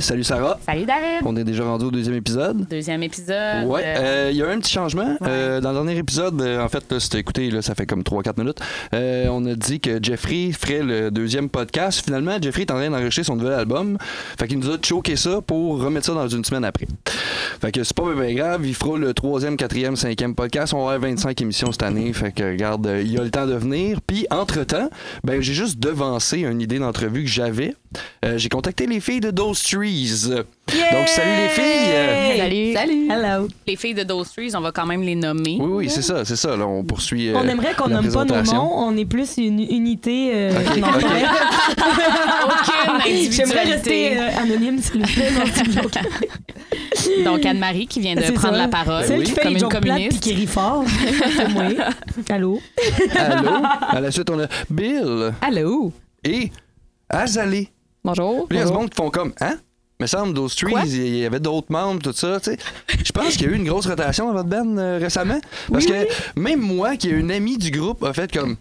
salut Sarah. Salut David. On est déjà rendu au deuxième épisode. Deuxième épisode. Ouais, Euh, euh, il y a eu un petit changement. Euh, dans le dernier épisode, euh, en fait, là, t'as écouté, là, ça fait comme 3-4 minutes, euh, on a dit que Jeffrey ferait le deuxième podcast. Finalement, Jeffrey est en train d'enregistrer son nouvel album. Fait qu'il nous a choqué ça pour remettre ça dans une semaine après. Fait que c'est pas bien grave, il fera le troisième, quatrième, cinquième podcast. On va avoir 25 émissions cette année. Fait que, regarde, euh, il y a le temps de venir. Puis, entre-temps, ben, j'ai juste devancé une idée d'entrevue que j'avais. Euh, j'ai contacté les filles de Those Trees. Donc, salut les filles! Euh, Salut. Salut. Hello. Les filles de Those Trees, on va quand même les nommer. Oui, oui, c'est ça, c'est ça. Là, on poursuit. euh, On aimerait qu'on nomme pas nos noms, on est plus une unité. euh, non. Aucune J'aimerais rester euh, anonyme, s'il vous plaît. Non. Donc, Anne-Marie qui vient de prendre ça. la parole Celle qui fait comme les une communiste. qui rit fort. C'est moi. Allô? Allô? À la suite, on a Bill Allô? et Azalée. Bonjour. Monde qui font comme, hein? Me semble, Those Trees, Quoi? il y avait d'autres membres, tout ça, tu sais. Je pense qu'il y a eu une grosse rotation dans votre band euh, récemment. Parce Oui, que même moi, qui est une amie du groupe, a fait comme,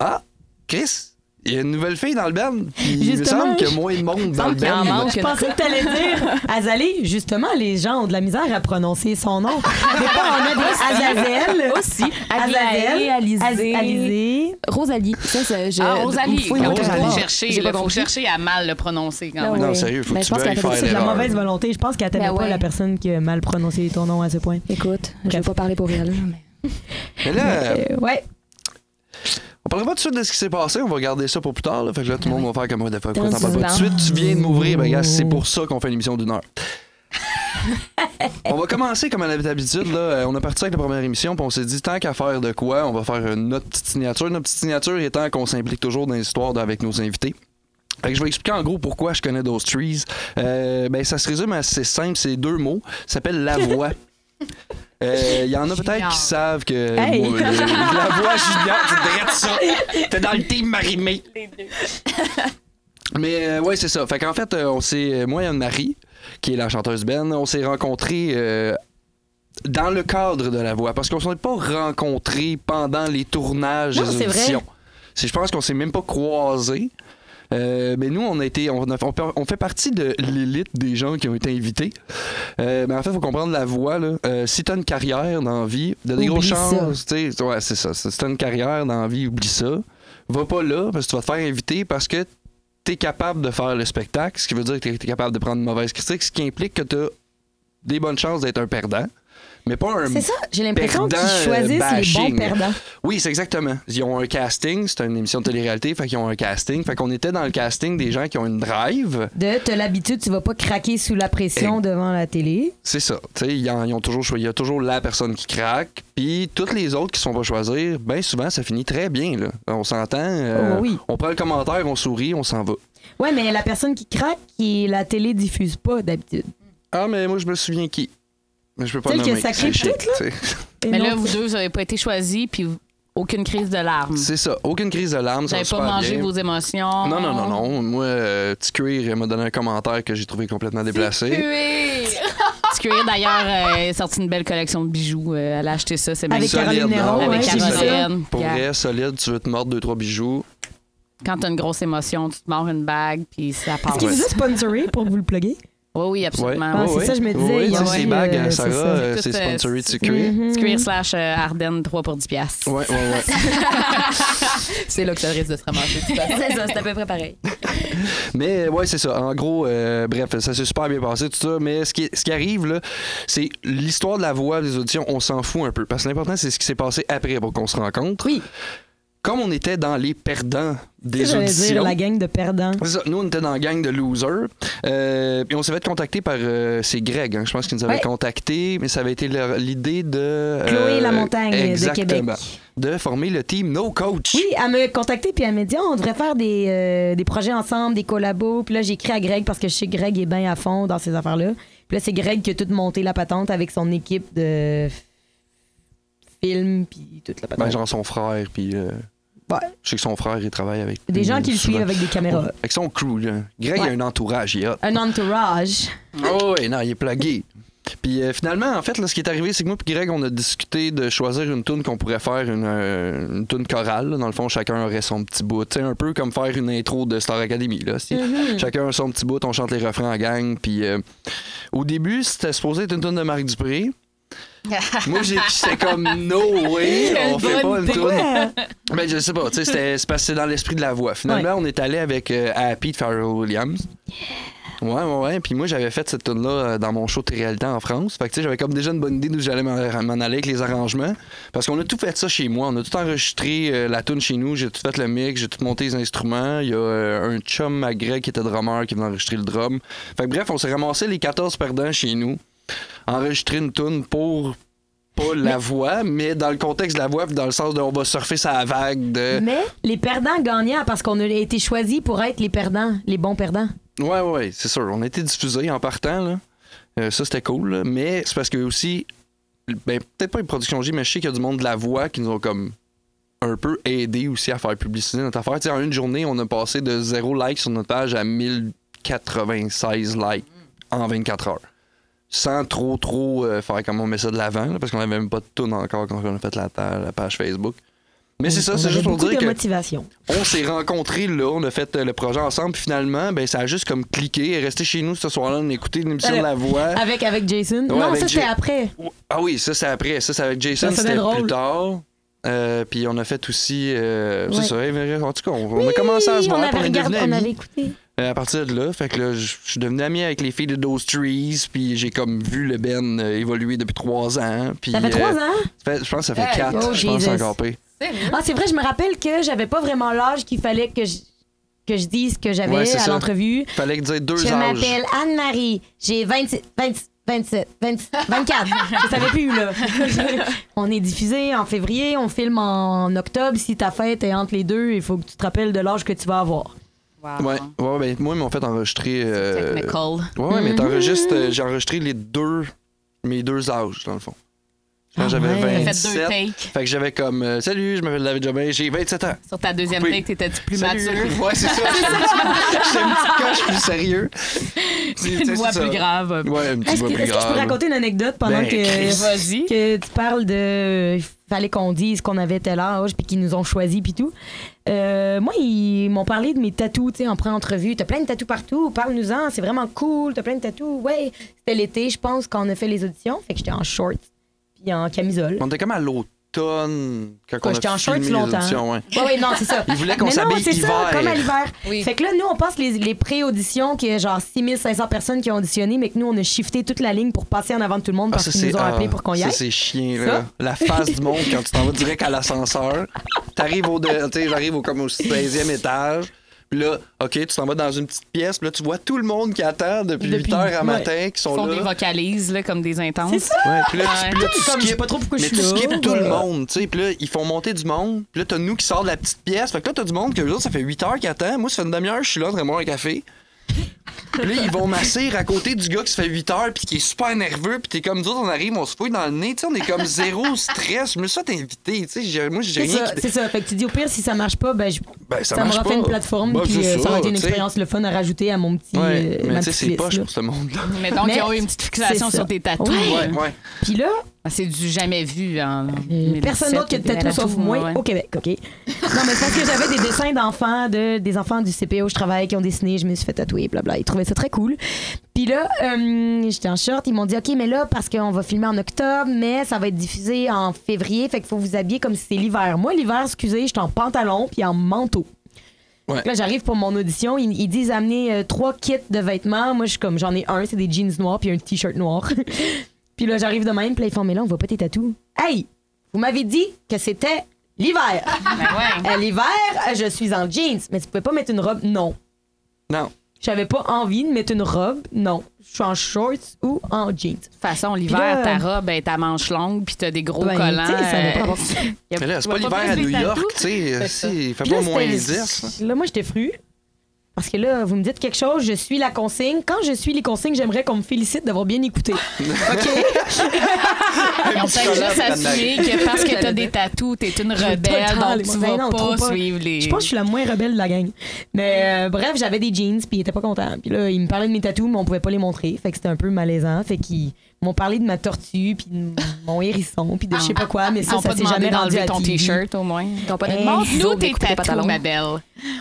ah, Chris, il y a une nouvelle fille dans le band. Puis il me semble qu'il y a moins de monde dans le en band. Je pensais que t'allais dire Azalée. Justement, les gens ont de la misère à prononcer son nom. Des fois, on a des Azazel. Aussi. Azazel. Alizé. Rosalie. Ça, ça, je... Ah, Rosalie, il faut fort. chercher. J'ai Il pas faut compris. chercher à mal le prononcer quand Ah même. Non, sérieux, faut Ben, que je tu pense veuilles qu'elle a faire C'est de la mauvaise volonté. Je pense qu'elle t'aimait Ben pas la personne qui a mal prononcé ton nom à ce point. Écoute, je vais pas parler pour elle. mais- Mais là, Euh, ouais. On parlera pas tout de suite de ce qui s'est passé, on va garder ça pour plus tard. Là. Fait que là, tout le monde va faire comme des fois. Pourquoi t'en parles pas tout de suite? Tu viens de m'ouvrir, ben gars, c'est pour ça qu'on fait une émission d'une heure. on va commencer comme à l'habitude. Là. Euh, On a parti avec la première émission, puis on s'est dit, tant qu'à faire de quoi, on va faire notre petite signature. Notre petite signature étant qu'on s'implique toujours dans l'histoire avec nos invités. Fait que je vais expliquer en gros pourquoi je connais Those Trees. Euh, ben, ça se résume assez simple, c'est deux mots. Ça s'appelle la voix. Euh, Il y en a peut-être qui savent que Hey! moi, le- la voix junior, tu dirais ça. T'es dans le team Marimé. Mais euh, ouais, c'est ça. Fait qu'en fait, euh, on s'est, euh, moi et Anne-Marie, qui est la chanteuse Ben, on s'est rencontrés euh, dans le cadre de la voix. Parce qu'on s'est pas rencontrés pendant les tournages Non, des c'est vrai. auditions. C'est- Je pense qu'on s'est même pas croisés. Euh, mais nous, on a été, on, a- on fait- partie de l'élite des gens qui ont été invités. Euh, mais en fait, il faut comprendre la voix. Là. Euh, si tu as une carrière dans la vie, de des grosses chances. Ouais, c'est ça. Si tu as une carrière dans la vie, oublie ça. Va pas là parce que tu vas te faire inviter parce que tu es capable de faire le spectacle, ce qui veut dire que tu es capable de prendre une mauvaise critique, ce qui implique que tu as des bonnes chances d'être un perdant. Mais pas un. C'est ça. J'ai l'impression qu'ils euh, choisissent les bashing. bons perdants. Oui, c'est exactement. Ils ont un casting, c'est une émission de télé-réalité, fait qu'ils ont un casting. Fait qu'on était dans le casting des gens qui ont une drive. De t'as l'habitude, tu vas pas craquer sous la pression devant la télé. C'est ça. Tu sais, ils ont toujours choisi. Il y a toujours la personne qui craque. Puis toutes les autres qui sont pas choisir, bien souvent, ça finit très bien. Là. On s'entend. euh, Oh, oui. On prend le commentaire, on sourit, on s'en va. Ouais, mais la personne qui craque, qui la télé diffuse pas d'habitude. Ah, mais moi, je me souviens qui? Mais je peux pas Celle qui a nommer. sacré C'est tout, chic, là? tu Mais non, là, vous deux, vous n'avez pas été choisis, puis aucune crise de larmes. C'est ça. Aucune crise de larmes. Vous n'avez pas mangé bien. vos émotions. Non, non, non, non. Moi, euh, Petit Cuir elle m'a donné un commentaire que j'ai trouvé complètement déplacé. Petit Cuir, d'ailleurs, euh, a sorti une belle collection de bijoux. Euh, elle a acheté ça, c'est Avec magnifique. Caroline Néron, non, ouais, Avec vu ça. Caroline. Pour Puis, vrai, solide, tu veux te mordre deux, trois bijoux. Quand t'as une grosse émotion, tu te mords une bague, puis ça part. Est-ce qu'il vous a sponsoré pour que vous le pluguez? Oui, oui, absolument. Ah, c'est ça, je me disais, Oui, il y a ces bagues, euh, Sarah, c'est euh, euh, sponsoré de Cuir. Cuir slash euh, Ardennes, 3 pour 10 piastres. Ouais, ouais, ouais. C'est là que ça risque de se ramasser. C'est ça, c'est à peu près pareil. Mais ouais, c'est ça. En gros, euh, bref, ça s'est super bien passé, tout ça. Mais ce qui, ce qui arrive, là, c'est l'histoire de la voix des auditions, on s'en fout un peu. Parce que l'important, c'est ce qui s'est passé après pour qu'on se rencontre. Oui. Comme on était dans les perdants des J'allais auditions. dire la gang de perdants. Ça. Nous, on était dans la gang de losers. Euh, puis on s'est fait contacter par. euh, c'est Greg, hein, je pense qu'il nous avait Ouais. contacté, mais ça avait été l'idée de. euh, Chloé Lamontagne de exactement, Québec. De former le team No Coach. Oui, elle m'a contacté puis elle m'a dit on devrait faire des, euh, des projets ensemble, des collabos. Puis là, j'ai écrit à Greg parce que je sais que Greg est bien à fond dans ces affaires-là. Puis là, c'est Greg qui a tout monté la patente avec son équipe de films puis toute la patente. Ben, genre son frère, puis. Je sais que son frère, il travaille avec. Des gens qui le suivent avec des caméras. Avec son crew, là. Greg, Ouais. a un entourage, il hot. Un entourage. Oh, ouais, non, il est plugué. Puis euh, finalement, en fait, là, ce qui est arrivé, c'est que moi et Greg, on a discuté de choisir une tune qu'on pourrait faire, une, euh, une tune chorale. là. Dans le fond, chacun aurait son petit bout. Tu sais, un peu comme faire une intro de Star Academy. Là, si Chacun a son petit bout, on chante les refrains en gang. Puis euh, au début, c'était supposé être une tune de Marc Dupré. Moi, j'ai- j'étais comme no way, on fait pas une tune. Ben, je sais pas, tu sais, c'était c'est parce que c'est dans l'esprit de la voix. Finalement, on est allé avec euh, Happy de Pharrell Williams. Ouais, ouais, ouais. Puis moi, j'avais fait cette tune là euh, dans mon show de réalité en France. Fait que, tu sais, j'avais comme déjà une bonne idée d'où j'allais m'en m'en aller avec les arrangements. Parce qu'on a tout fait ça chez moi. On a tout enregistré euh, la tune chez nous. J'ai tout fait le mix, j'ai tout monté les instruments. Il y a euh, un chum à Greg qui était drummer qui venait enregistrer le drum. Fait que bref, on s'est ramassé les 14 perdants chez nous. Enregistrer une tune pour pas la voix, mais dans le contexte de la voix, dans le sens de on va surfer sa vague de. Mais les perdants gagnants parce qu'on a été choisis pour être les perdants, les bons perdants. Ouais, ouais, c'est sûr. On a été diffusés en partant, là. Euh, ça, c'était cool, là. Mais c'est parce que aussi, ben, peut-être pas une production J, mais je sais qu'il y a du monde de la voix qui nous ont comme un peu aidé aussi à faire publicité notre affaire. Tu sais, en une journée, on a passé de zéro like sur notre page à 1096 likes en 24 heures. Sans trop, trop euh, faire comme on met ça de l'avant, là, parce qu'on avait même pas de tune encore quand on a fait la, la page Facebook. Mais c'est ça, On c'est juste pour dire de que motivation. on s'est rencontrés là, on a fait euh, le projet ensemble, puis finalement, ben, ça a juste comme cliqué. Et resté chez nous ce soir-là, on a écouté une émission de la voix. Avec, avec Jason? non, avec ça Jay- après. Ah oui, ça c'est après. Ça, c'est avec Jason, Ça, c'était c'était drôle. plus tard. Euh, puis on a fait aussi. euh, Ouais. C'est ça, eh, en tout cas, on, on a commencé à se voir, on on avait est regardé, on amis. avait écouté. Euh, à partir de là, fait que là, je je suis devenu ami avec les filles de Those Trees, puis j'ai comme vu le Ben euh, évoluer depuis trois ans. Puis, Ça fait euh, trois ans? ça fait- je pense que ça fait Hey, quatre. oh, je pense encore pire. Ah, c'est vrai, je me rappelle que j'avais pas vraiment l'âge qu'il fallait que je, que je dise que j'avais Ouais, à l'entrevue. Fallait que dire deux Je âges. m'appelle Anne-Marie. J'ai 26, 26, 27, 26, 24. je savais plus, là. on est diffusé en février, on filme en octobre. Si ta fête est entre les deux, il faut que tu te rappelles de l'âge que tu vas avoir. Wow. Ouais, ouais, ben, moi, ils m'ont fait enregistrer. euh, Technical. Ouais, ouais, mais Mhm. t'enregistres, euh, j'ai enregistré les deux, mes deux âges, dans le fond. Quand Ah j'avais ouais. T'as fait deux 27. takes. Fait que j'avais comme, euh, salut, je m'appelle David Jobin, j'ai 27 ans. Sur ta deuxième Oui. take, t'étais-tu plus Salut. mature? Ouais, c'est ça. J'étais une petite coche plus sérieux. Une voix plus grave. Ouais, une petite voix que, plus est-ce que je peux grave. raconter une anecdote pendant Ben, que, que tu parles de. Il fallait qu'on dise qu'on avait tel âge, puis qu'ils nous ont choisis, puis tout? Euh, moi, ils m'ont parlé de mes tatous, tu sais, en pré-entrevue. T'as plein de tatous partout, parle-nous-en, c'est vraiment cool, t'as plein de tatous. Ouais, c'était l'été, je pense, quand on a fait les auditions. Fait que j'étais en shorts, puis en camisole. On était comme à l'automne quand Quoi, on j'étais a en les longtemps. auditions, ouais. Ouais, ouais, non, c'est ça. Ils voulaient qu'on Mais non, s'habille c'est ça, hiver. comme à l'hiver. Oui. Fait que là, nous, on passe les, les pré-auditions, qu'il y a genre 6500 personnes qui ont auditionné, mais que nous, on a shifté toute la ligne pour passer en avant de tout le monde Ah, parce ça, qu'ils c'est nous ont ah, appelés pour qu'on y ça, aille. c'est chien, Ça? là. La face du monde quand tu t'en vas direct à l'ascenseur. T'arrives au, j'arrive au, comme au 16e étage. Puis là, OK, tu t'en vas dans une petite pièce. Puis là, tu vois tout le monde qui attend depuis, Depuis- 8 heures à ouais. matin, qui Ils sont font des là. vocalises là, comme des intenses. C'est ça! Ouais, puis là, tu- Ouais. puis là, tu Comme, je sais skippes- pas trop pourquoi je Mais suis tu là. skippes tout le monde, tu sais. Puis là, ils font monter du monde. Puis là, t'as nous qui sort de la petite pièce. Fait que là, t'as du monde que eux autres, ça fait 8 heures qu'ils attendent. Moi, ça fait une demi-heure, je suis là, en train de boire un café. Puis là, ils vont masser à côté du gars qui se fait 8 heures puis qui est super nerveux. Puis t'es comme nous autres, on arrive, on se fouille dans le nez. Tu sais, on est comme zéro stress. Je me suis fait inviter, tu sais. j'ai- Moi, j'ai C'est rien ça, qui... c'est ça. Fait que tu dis au pire, si ça marche pas, ben, je- Ben, ça ça, marche m'aura pas. fait une plateforme, Ben, puis euh, ça ça, aurait été une expérience le fun à rajouter à mon petit. Ouais, euh, mais ma tu sais, c'est poche là. pour ce monde-là. Mais donc, Mais ils ont eu une petite fixation sur tes tatous. Ouais. Ouais, ouais. Puis là, C'est du jamais vu. En Euh, Personne d'autre qui a de tatou sauf moi au Québec, OK? Non, mais c'est parce que j'avais des dessins d'enfants, de, des enfants du CPO où je travaille qui ont dessiné, je me suis fait tatouer, blabla. Ils trouvaient ça très cool. Puis là, euh, j'étais en short, ils m'ont dit, OK, mais là, parce qu'on va filmer en octobre, mais ça va être diffusé en février, fait qu'il faut vous habiller comme si c'est l'hiver. Moi, l'hiver, excusez, j'étais en pantalon puis en manteau. Ouais. Là, j'arrive pour mon audition. Ils, ils disent amener euh, trois kits de vêtements. Moi, je suis comme, j'en ai un, c'est des jeans noirs puis un t-shirt noir. puis là, j'arrive de même, puis là, ils font, mais là, on voit pas tes tatous. Hey, vous m'avez dit que c'était l'hiver. Ben ouais. À l'hiver, je suis en jeans. Mais tu pouvais pas mettre une robe? Non. Non. J'avais pas envie de mettre une robe? Non. Je suis en shorts ou en jeans. De toute façon, l'hiver, là, ta robe est ta manche longue, puis t'as des gros Ben, collants. tu sais, ça va pas euh, avoir- Mais là, c'est pas l'hiver à New York, tu sais. Si, Il fait Puis pas moins c'était- 10. Là, moi, j'étais fru. Parce que là, vous me dites quelque chose, je suis la consigne. Quand je suis les consignes, j'aimerais qu'on me félicite d'avoir bien écouté. OK? Ont peut-être juste assumé que parce que t'as des tatous, t'es une rebelle, temps donc tu vas pas pas. suivre les. Je pense que je suis la moins rebelle de la gang. Mais euh, bref, j'avais des jeans, puis ils étaient pas contents. Puis là, ils me parlaient de mes tatous, mais on pouvait pas les montrer. Fait que c'était un peu malaisant. Fait qu'ils m'ont parlé de ma tortue, puis de mon hérisson, puis de je sais pas quoi. Mais Ils ça, ça s'est demandé jamais rendu à ton t-shirt au moins. Ils t'ont pas Hey. donné Montre-nous de tes tatous, ma belle.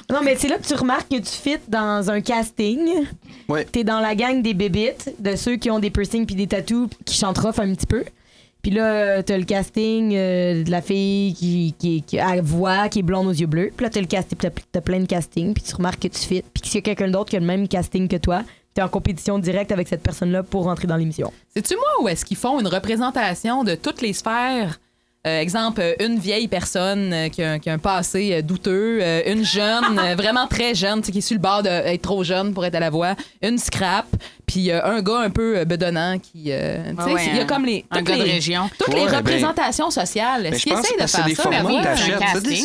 Non, mais c'est là que tu remarques que tu fit dans un casting. Ouais. T'es dans la gang des bébites, de ceux qui ont des piercings puis des tatous, qui chantent rough un petit peu. Puis là, t'as le casting euh, de la fille qui, qui, qui a voix, qui est blonde aux yeux bleus. Puis là, t'as le casting, t'as, t'as plein de castings, puis tu remarques que tu fit. Puis s'il y a quelqu'un d'autre qui a le même casting que toi, t'es en compétition directe avec cette personne-là pour rentrer dans l'émission. C'est-tu moi ou est-ce qu'ils font une représentation de toutes les sphères? Euh, exemple, euh, une vieille personne euh, qui, a, un passé douteux, une jeune, vraiment très jeune, qui est sur le bord d'être trop jeune pour être à la voix, une scrap, puis euh, un gars un peu euh, bedonnant qui. euh, tu sais, Ouais, ouais, il y a comme les. Un toutes de les- région. Toutes Ouais, les ben- représentations sociales. Est-ce je qu'ils essayent de c'est faire des ça? t'achètes. C'est ça, casting,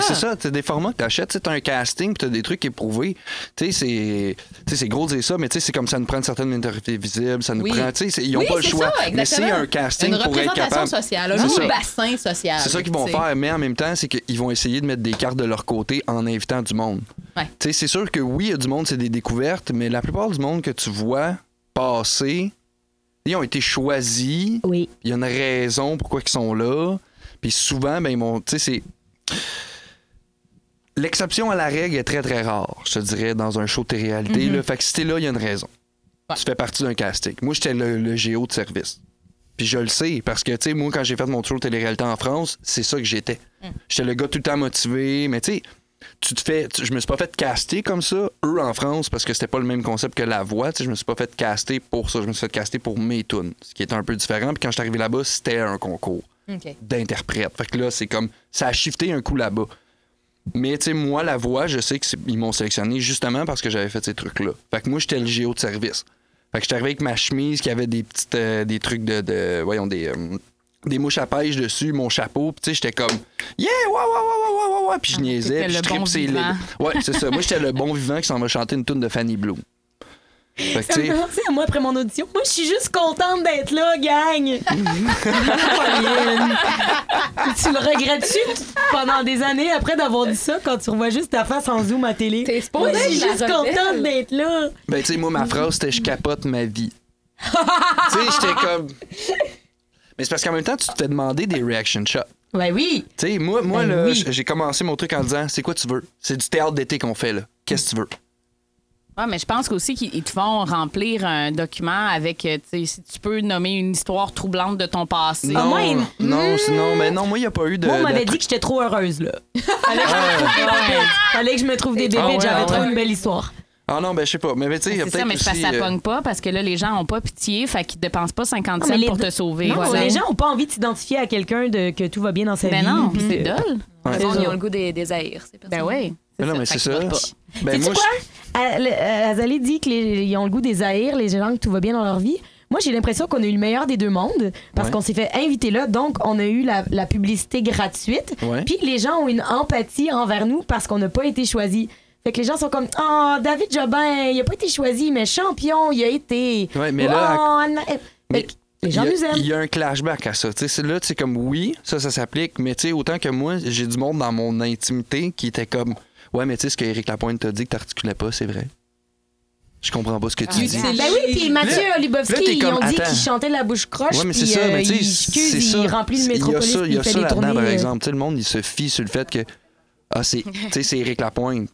c'est ça. C'est des formats que t'achètes. C'est un casting, puis t'as des trucs éprouvés. Tu sais, c'est, tu sais, c'est gros de dire ça, mais tu sais, c'est comme ça nous prend une certaine minorité visible. Ça nous Oui. prend. Tu sais, ils n'ont Oui, pas le choix. ça, mais c'est un casting Une pour être représentation capable. sociale, un C'est autre ça. bassin social. C'est ça qu'ils vont faire, mais en même temps, c'est qu'ils vont essayer de mettre des cartes de leur côté en invitant du monde. Tu sais, c'est sûr que oui, il y a du monde, c'est des découvertes, mais la plupart du monde que tu vois passer, ils ont été choisis. Oui. Il y a une raison pourquoi ils sont là. Puis souvent, ben, ils vont. Tu sais, c'est. L'exception à la règle est très, très rare, je te dirais, dans un show de télé-réalité. là. Fait que si t'es là, il y a une raison. Ouais. Tu fais partie d'un casting. Moi, j'étais le, le géo de service. Puis je le sais, parce que, tu sais, moi, quand j'ai fait mon show de télé-réalité en France, c'est ça que j'étais. J'étais le gars tout le temps motivé, mais tu sais, tu te fais. tu- je me suis pas fait caster comme ça, eux en France, parce que c'était pas le même concept que la voix. Tu sais, je me suis pas fait caster pour ça. Je me suis fait caster pour mes tunes, ce qui est un peu différent. Puis quand je suis arrivé là-bas, c'était un concours d'interprète. Fait que là, c'est comme. Ça a shifté un coup là-bas. Mais, tu sais, moi, la voix, je sais qu'ils m'ont sélectionné justement parce que j'avais fait ces trucs-là. Fait que moi, j'étais le géo de service. Fait que j'étais arrivé avec ma chemise qui avait des petites. euh, des trucs de. de- voyons, des. euh, des mouches à pêche dessus, mon chapeau, puis tu sais, j'étais comme Yeah, ouais, ouais, ouais, ouais, ouais, ouais, ouais, puis je niaisais, t'étais puis je le bon lèvres. Ouais, c'est ça. Moi, j'étais le bon vivant qui s'en va chanter une tune de Fanny Blue. Fait que, Ça à moi après mon audition. Moi, je suis juste contente d'être là, gang. Tu le regrettes-tu pendant des années après d'avoir dit ça quand tu revois juste ta face en zoom à télé? T'es Moi, supposée je suis juste rebelle. contente d'être là. Ben, tu sais, moi, ma phrase, c'était je capote ma vie. tu sais, j'étais comme. Mais c'est parce qu'en même temps, tu te fais demander des reaction shots. Ouais, oui. Tu sais, moi, moi Ben là, oui. j'ai commencé mon truc en disant c'est quoi tu veux? C'est du théâtre d'été qu'on fait, là. Qu'est-ce que tu veux? Ouais, mais je pense aussi qu'ils te font remplir un document avec, euh, tu sais, si tu peux nommer une histoire troublante de ton passé. Ah, Non, moi, il- non, c'est- non, mais non, moi, il n'y a pas eu de. Moi, on de m'avait dit que j'étais trop heureuse, là. Fallait que, je me trouve des bébites. Fallait que je me trouve des bébites. Ah ouais, J'avais ah trop ouais. une belle histoire. Ah non, ben, je sais pas. Mais, mais tu sais, il y a C'est ça, peut-être mais aussi. que ça euh, pogne pas parce que là, les gens ont pas pitié, fait qu'ils dépensent pas 50 Non, mais cents pour te sauver. Non, Voilà. les gens ont pas envie de s'identifier à quelqu'un de que tout va bien dans sa Ben vie. non, puis c'est dole. Ouais. Ils ont- ça. Ils ont le goût des, des aïrs, Ben oui. Mais non, mais c'est ça. Ben, moi, quoi? Euh, euh, Azalée dit qu'ils ont le goût des aïrs, les gens que tout va bien dans leur vie. Moi, j'ai l'impression qu'on a eu le meilleur des deux mondes parce Ouais. qu'on s'est fait inviter là, donc on a eu la, la publicité gratuite. Ouais. Puis les gens ont une empathie envers nous parce qu'on n'a pas été choisis. Fait que les gens sont comme Oh, David Jobin, il a pas été choisi, mais champion, il a été. Ouais, mais là, Oh, Fait que les gens il y a- nous aiment. Il y a un clashback à ça. Tu sais, c'est là, c'est comme oui, ça, ça s'applique, mais tu sais, autant que moi, j'ai du monde dans mon intimité qui était comme Ouais, mais tu sais, ce qu'Éric Lapointe t'a dit que t'articulais pas, c'est vrai. Je comprends pas ce que tu dis. Utilise- Ben oui, puis Mathieu t'es ils comme, ont dit qu'il chantait la bouche croche, Ouais, mais c'est ça, euh, mais tu sais, il remplit le Il y a métropolis, ça, il y a là-dedans, par euh, exemple. Tu sais, le monde, il se fie sur le fait que ah, c'est, tu sais, c'est Éric Lapointe.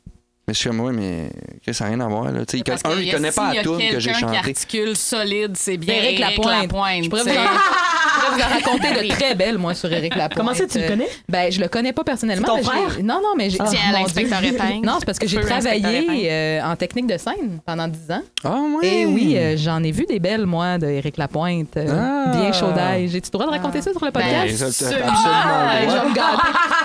Mais je suis comme, ouais, mais que ça n'a rien à voir. Là. Un, il a- connaît pas s'il y la tune que j'ai chantée. articule solide, c'est bien Éric Lapointe. Lapointe. Je pourrais vous en- je pourrais vous en raconter de très belles, moi, sur Éric Lapointe. Comment ça, tu le Euh, connais? Ben, je le connais pas personnellement. Ton frère? Non, non, mais j'ai. Tiens, Oh, mon l'inspecteur épingle. Non, c'est parce que j'ai travaillé euh, en technique de scène pendant 10 ans. Ah, ouais. Et oui, euh, j'en ai vu des belles, moi, de Éric Lapointe. euh, Ah. Bien chaud d'ail. J'ai-tu le droit de raconter ça sur le Ben, Ben, podcast? ça, t'as absolument. Ah.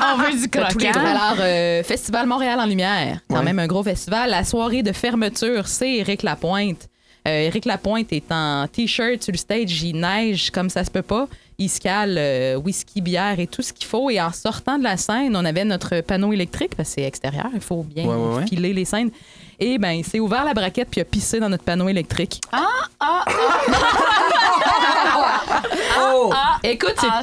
On veut du croquant. Alors, euh, Festival Montréal en lumière, quand. Même un gros festival. La soirée de fermeture, c'est Éric Lapointe. Euh, Éric Lapointe est en t-shirt sur le stage, il neige comme ça se peut pas. Il se cale euh, whisky, bière et tout ce qu'il faut. Et en sortant de la scène, on avait notre panneau électrique parce que c'est extérieur, il faut bien Ouais, ouais, ouais. filer les scènes. Et ben, il s'est ouvert la braquette puis il a pissé dans notre panneau électrique. Oh! Oh! Écoute, Ah,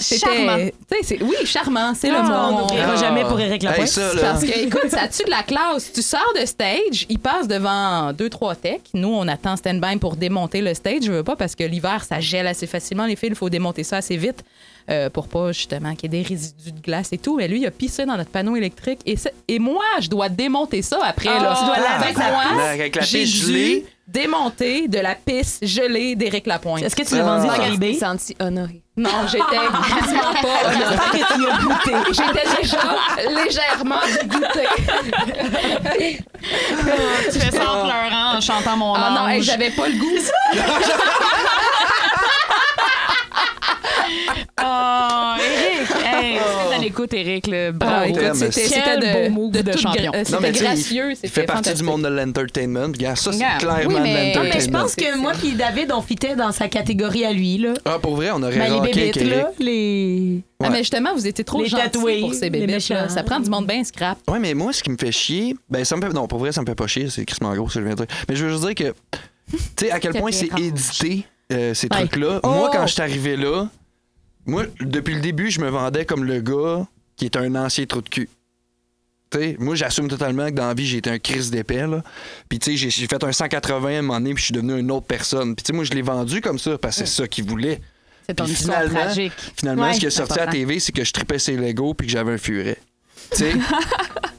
c'était. charmant. tu sais, c'est- Oui, charmant, c'est le on mot. n'oubliera Ah. jamais pour Éric Lapointe. Hey, ça, là. Parce que, écoute, ça tue de la classe. Tu sors de stage, il passe devant deux, trois techs. Nous, on attend stand-by pour démonter le stage. Je veux pas parce que l'hiver, ça gèle assez facilement. Les fils, il faut démonter ça assez vite euh, pour pas, justement, qu'il y ait des résidus de glace et tout. Mais lui, il a pissé dans notre panneau électrique. Et, ça- et moi, je dois démonter ça après. là. tu dois laver sa moi, Avec la j'ai gelée. démonter de la pisse gelée d'Éric Lapointe. Est-ce que tu l'as vendu Ah. sur eBay? senti honoré. Non, j'étais quasiment pas goûté. J'étais déjà légèrement dégoûtée. Tu fais ça en pleurant, en chantant mon Ah non, hey, j'avais pas le goût. Oh, Eric! Hey, à l'écoute, Eric, le Ah, bravo. écoute, c'était de, beau move de toute champion. gra- Non, C'était gracieux, Il c'était fait partie du monde de l'entertainment. Ça, c'est Regarde. clairement Oui, mais- de Non, mais je l'entertainment. pense que moi puis David, on fitait dans sa catégorie à lui, là. Ah, pour vrai, on aurait Ben, les rocké bébites, avec Eric. là, les... Ah, mais justement, vous étiez trop Les gentils tatoués, pour ces bébés. méchants. Ça prend du monde bien scrap. Ouais, mais moi, ce qui me fait chier, ben ça me fait. Non, pour vrai, ça me fait pas chier, c'est crissement gros, ça, je viens de dire. Mais je veux juste dire que, tu sais, à quel point c'est édité, euh, ces Ouais. trucs-là. Oh! Moi, quand je suis arrivé là, moi, depuis le début, je me vendais comme le gars qui est un ancien trou de cul. Tu sais, moi, j'assume totalement que dans la vie, j'ai été un crise d'épais, là. Puis, tu sais, j'ai- j'ai fait un 180 à un moment donné, puis je suis devenu une autre personne. Puis, tu sais, moi, je l'ai vendu comme ça, parce que c'est ça qu'il voulait. C'est ton Puis finalement- tragique. Finalement, Ouais, ce qui est sorti à la. TV, c'est que je tripais ses Legos puis que j'avais un furet. Tu sais,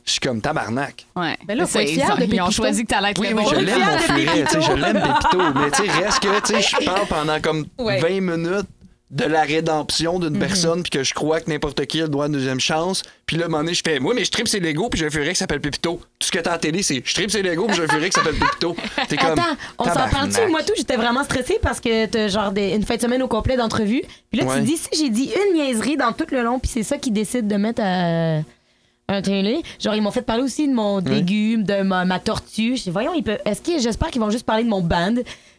je suis comme tabarnak. Ouais. Ben là, faut C'est- être fier ils, ont, de ils ont choisi que t'allais être Oui, le oui, je l'aime, mon furet. tu sais, Je l'aime, Pépito. Mais tu sais, reste que tu sais, je parle pendant comme Ouais. 20 minutes de la rédemption d'une personne puis que je crois que n'importe qui a le droit à une deuxième chance. Puis là, à un moment donné, je fais, moi, mais je tripe ses Legos puis j'ai un furet qui s'appelle Pépito. Tout ce que t'as à la télé, c'est je tripe ses Legos puis j'ai un furet qui s'appelle Pépito. T'es comme. Attends, on s'en parle-tu? Moi, tout, j'étais vraiment stressée parce que t'as genre des- une fin de semaine au complet d'entrevue. Puis là, Ouais. tu dis, si j'ai dit une niaiserie dans tout le long, puis c'est ça qu'ils décident de mettre à un télé. Genre, ils m'ont fait parler aussi de mon légume, de ma, ma tortue. Je dis, voyons, ils peuvent- est-ce que j'espère qu'ils vont juste parler de mon band,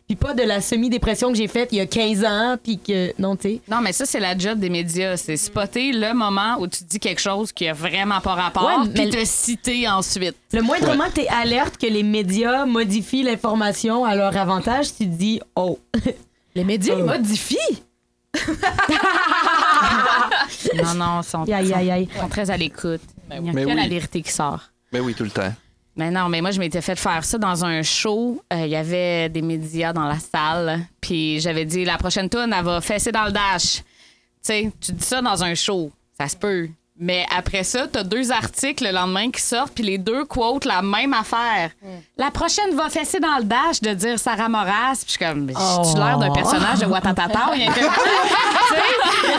puis pas de la semi-dépression que j'ai faite il y a 15 ans, puis que. Non, tu sais. Non, mais ça, c'est la job des médias. C'est spotter le moment où tu dis quelque chose qui a vraiment pas rapport, Ouais, mais- puis te citer ensuite. Le moindrement que t'es alerte que les médias modifient l'information à leur avantage, tu te dis, oh. Les médias Oh. modifient? Non, non, ils sont, ils sont très à l'écoute. Il n'y a Mais que oui. la vérité qui sort. Ben oui, tout le temps. Mais non, mais moi, je m'étais fait faire ça dans un show. Euh, Il y avait des médias dans la salle. Puis j'avais dit, la prochaine tourne, elle va fesser dans le dash. Tu sais, tu dis ça dans un show. Ça se peut. Mais après ça, t'as deux articles le lendemain qui sortent, puis les deux quotent la même affaire. La prochaine va fesser dans le dash de dire Sarah Moras. Puis je suis comme, j'ai l'air d'un personnage de Watatata. Il y a que-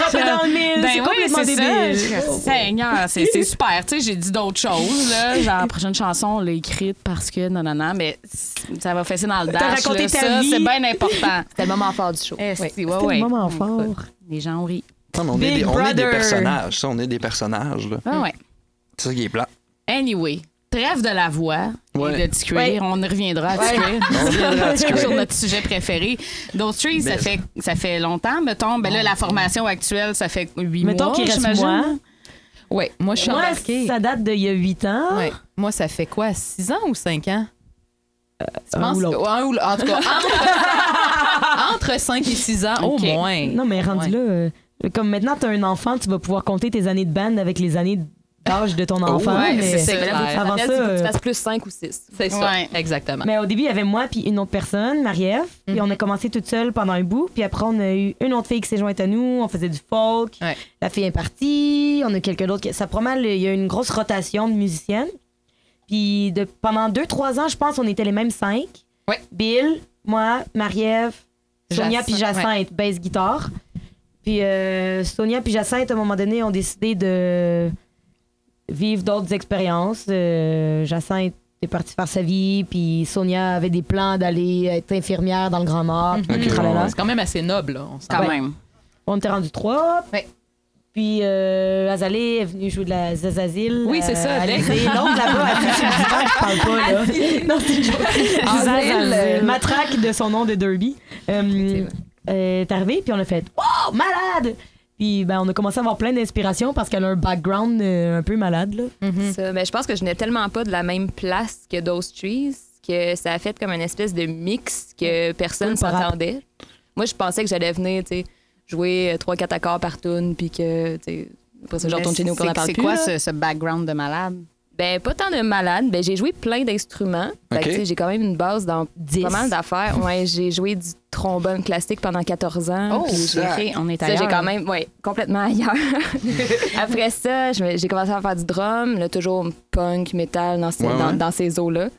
Tu sais, dans le mille, ben oui, c'est ça. Seigneur, c'est super. Tu sais, j'ai dit d'autres choses. Là. Genre, la prochaine chanson, on l'a écrite parce que non, non, non, mais ça va fesser dans le T'as dash. raconté là. ta ça, vie. c'est bien important. C'était le moment fort du show. Oui. ouais, C'était ouais. le moment fort. Les gens ont ri. Non, mais on, est des, on est des Brother. personnages. Ça, on est des personnages. là. Ah ouais. C'est ça qui est plat. Anyway, trêve de la voix Ouais. et de Ticuir. Ouais. On y reviendra à Ouais. Sur notre sujet préféré. Those Trees, ça fait, ça fait longtemps, mettons. Ben là, la formation actuelle, ça fait huit Mettons mois, qu'il reste j'imagine. moi. Oui, moi, je suis Moi, embarquée. ça date d'il y a 8 ans. Ouais. Moi, ça fait quoi, 6 ans ou 5 ans? Un ou l'autre. que- un ou l'autre. En tout cas, entre, entre 5 et 6 ans, au moins. Non, mais rendu Ouais. là, euh, comme maintenant, tu as un enfant, tu vas pouvoir compter tes années de band avec les années d'âge de ton enfant. ouais, mais, c'est Avant ça, il faut que tu euh, fasses plus 5 ou 6. C'est ça, Ouais. exactement. mais au début, il y avait moi puis une autre personne, Marie-Ève. Puis on a commencé toute seule pendant un bout. Puis après, on a eu une autre fille qui s'est jointe à nous. On faisait du folk. Ouais. La fille est partie. On a eu quelqu'un d'autre. qui- Ça prend mal. Il y a eu une grosse rotation de musiciennes. Puis de, pendant deux, trois ans, je pense, on était les mêmes cinq. Ouais. Bill, moi, Marie-Ève, Sonia puis Jacinthe, bass guitare. Puis euh, Sonia puis Jacinthe, à un moment donné, ont décidé de vivre d'autres expériences. Euh, Jacinthe est partie faire sa vie, puis Sonia avait des plans d'aller être infirmière dans le Grand Nord. ouais. C'est quand même assez noble, là. On Quand même. On était rendu trois. Ouais. Puis euh, Azalée est venue jouer de la Zazazil. Oui, c'est ça, là-bas, elle fait sur le divan, je parle pas, là. non, c'est une joke. Zazazil, euh, matraque de son nom de Derby. Euh, est arrivée, puis on a fait « Wow, malade! » Puis ben, on a commencé à avoir plein d'inspiration parce qu'elle a un background euh, un peu malade, là. Mhm. Ça, mais je pense que je n'ai tellement pas de la même place que Those Trees que ça a fait comme une espèce de mix que personne rap. s'attendait. Moi, je pensais que j'allais venir, jouer 3-4 accords par tune, puis que, après ça, je retourne chez nous, on en c'est- parle C'est plus. quoi ce background de malade? Ben, pas tant de malade. Ben, j'ai joué plein d'instruments. Fait que, Ok. tu sais, j'ai quand même une base dans Dix. pas mal d'affaires. Ouais, j'ai joué du trombone classique pendant 14 ans. OK, on est ailleurs. j'ai quand même, ouais, complètement ailleurs. Après ça, j'ai commencé à faire du drum, là, toujours punk, metal, dans ces, Ouais, dans, ces eaux-là.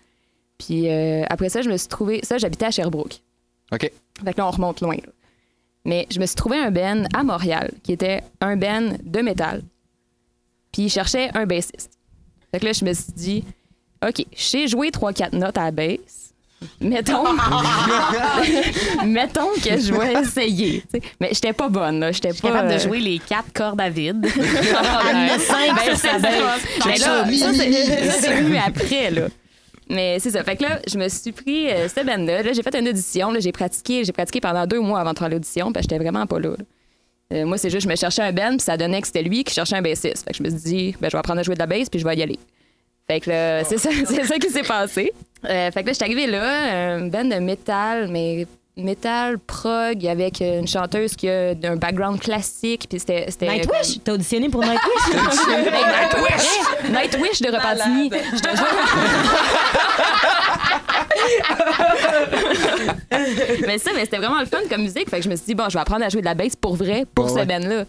Puis euh, après ça, je me suis trouvé. Ça, j'habitais à Sherbrooke. OK. Fait que là, on remonte loin. là. Mais je me suis trouvé un ben à Montréal qui était un ben de métal. Puis il cherchait un bassiste. Fait que là, je me suis dit, OK, je sais jouer 3-4 notes à la basse. Mettons, mettons que je vais essayer. Mais j'étais pas bonne, là. J'étais Je suis pas. capable de euh, jouer les quatre cordes à vide. Le ben, c'est sa ça. baisse. Mais là, ça, c'est- venu après, là. Mais c'est ça. Fait que là, je me suis pris euh, cette band-là. Là, j'ai fait une audition. Là, j'ai pratiqué. J'ai pratiqué pendant deux mois avant de faire l'audition, parce que j'étais vraiment pas là. là. Euh, moi, c'est juste, je me cherchais un band, puis ça donnait que c'était lui qui cherchait un bassiste. Fait que je me suis dit, ben, je vais apprendre à jouer de la bass, puis je vais y aller. Fait que là, c'est ça, ça qui s'est passé. Euh, fait que là, je suis arrivée là, un band de métal, mais métal prog avec une chanteuse qui a un background classique, puis c'était. c'était Nightwish? T'as auditionné pour Nightwish? Hey, Nightwish! Nightwish de Repentigny. Je te jure. mais ça, mais c'était vraiment le fun comme musique. Fait que je me suis dit, bon, je vais apprendre à jouer de la bass pour vrai, pour ce ouais. band-là.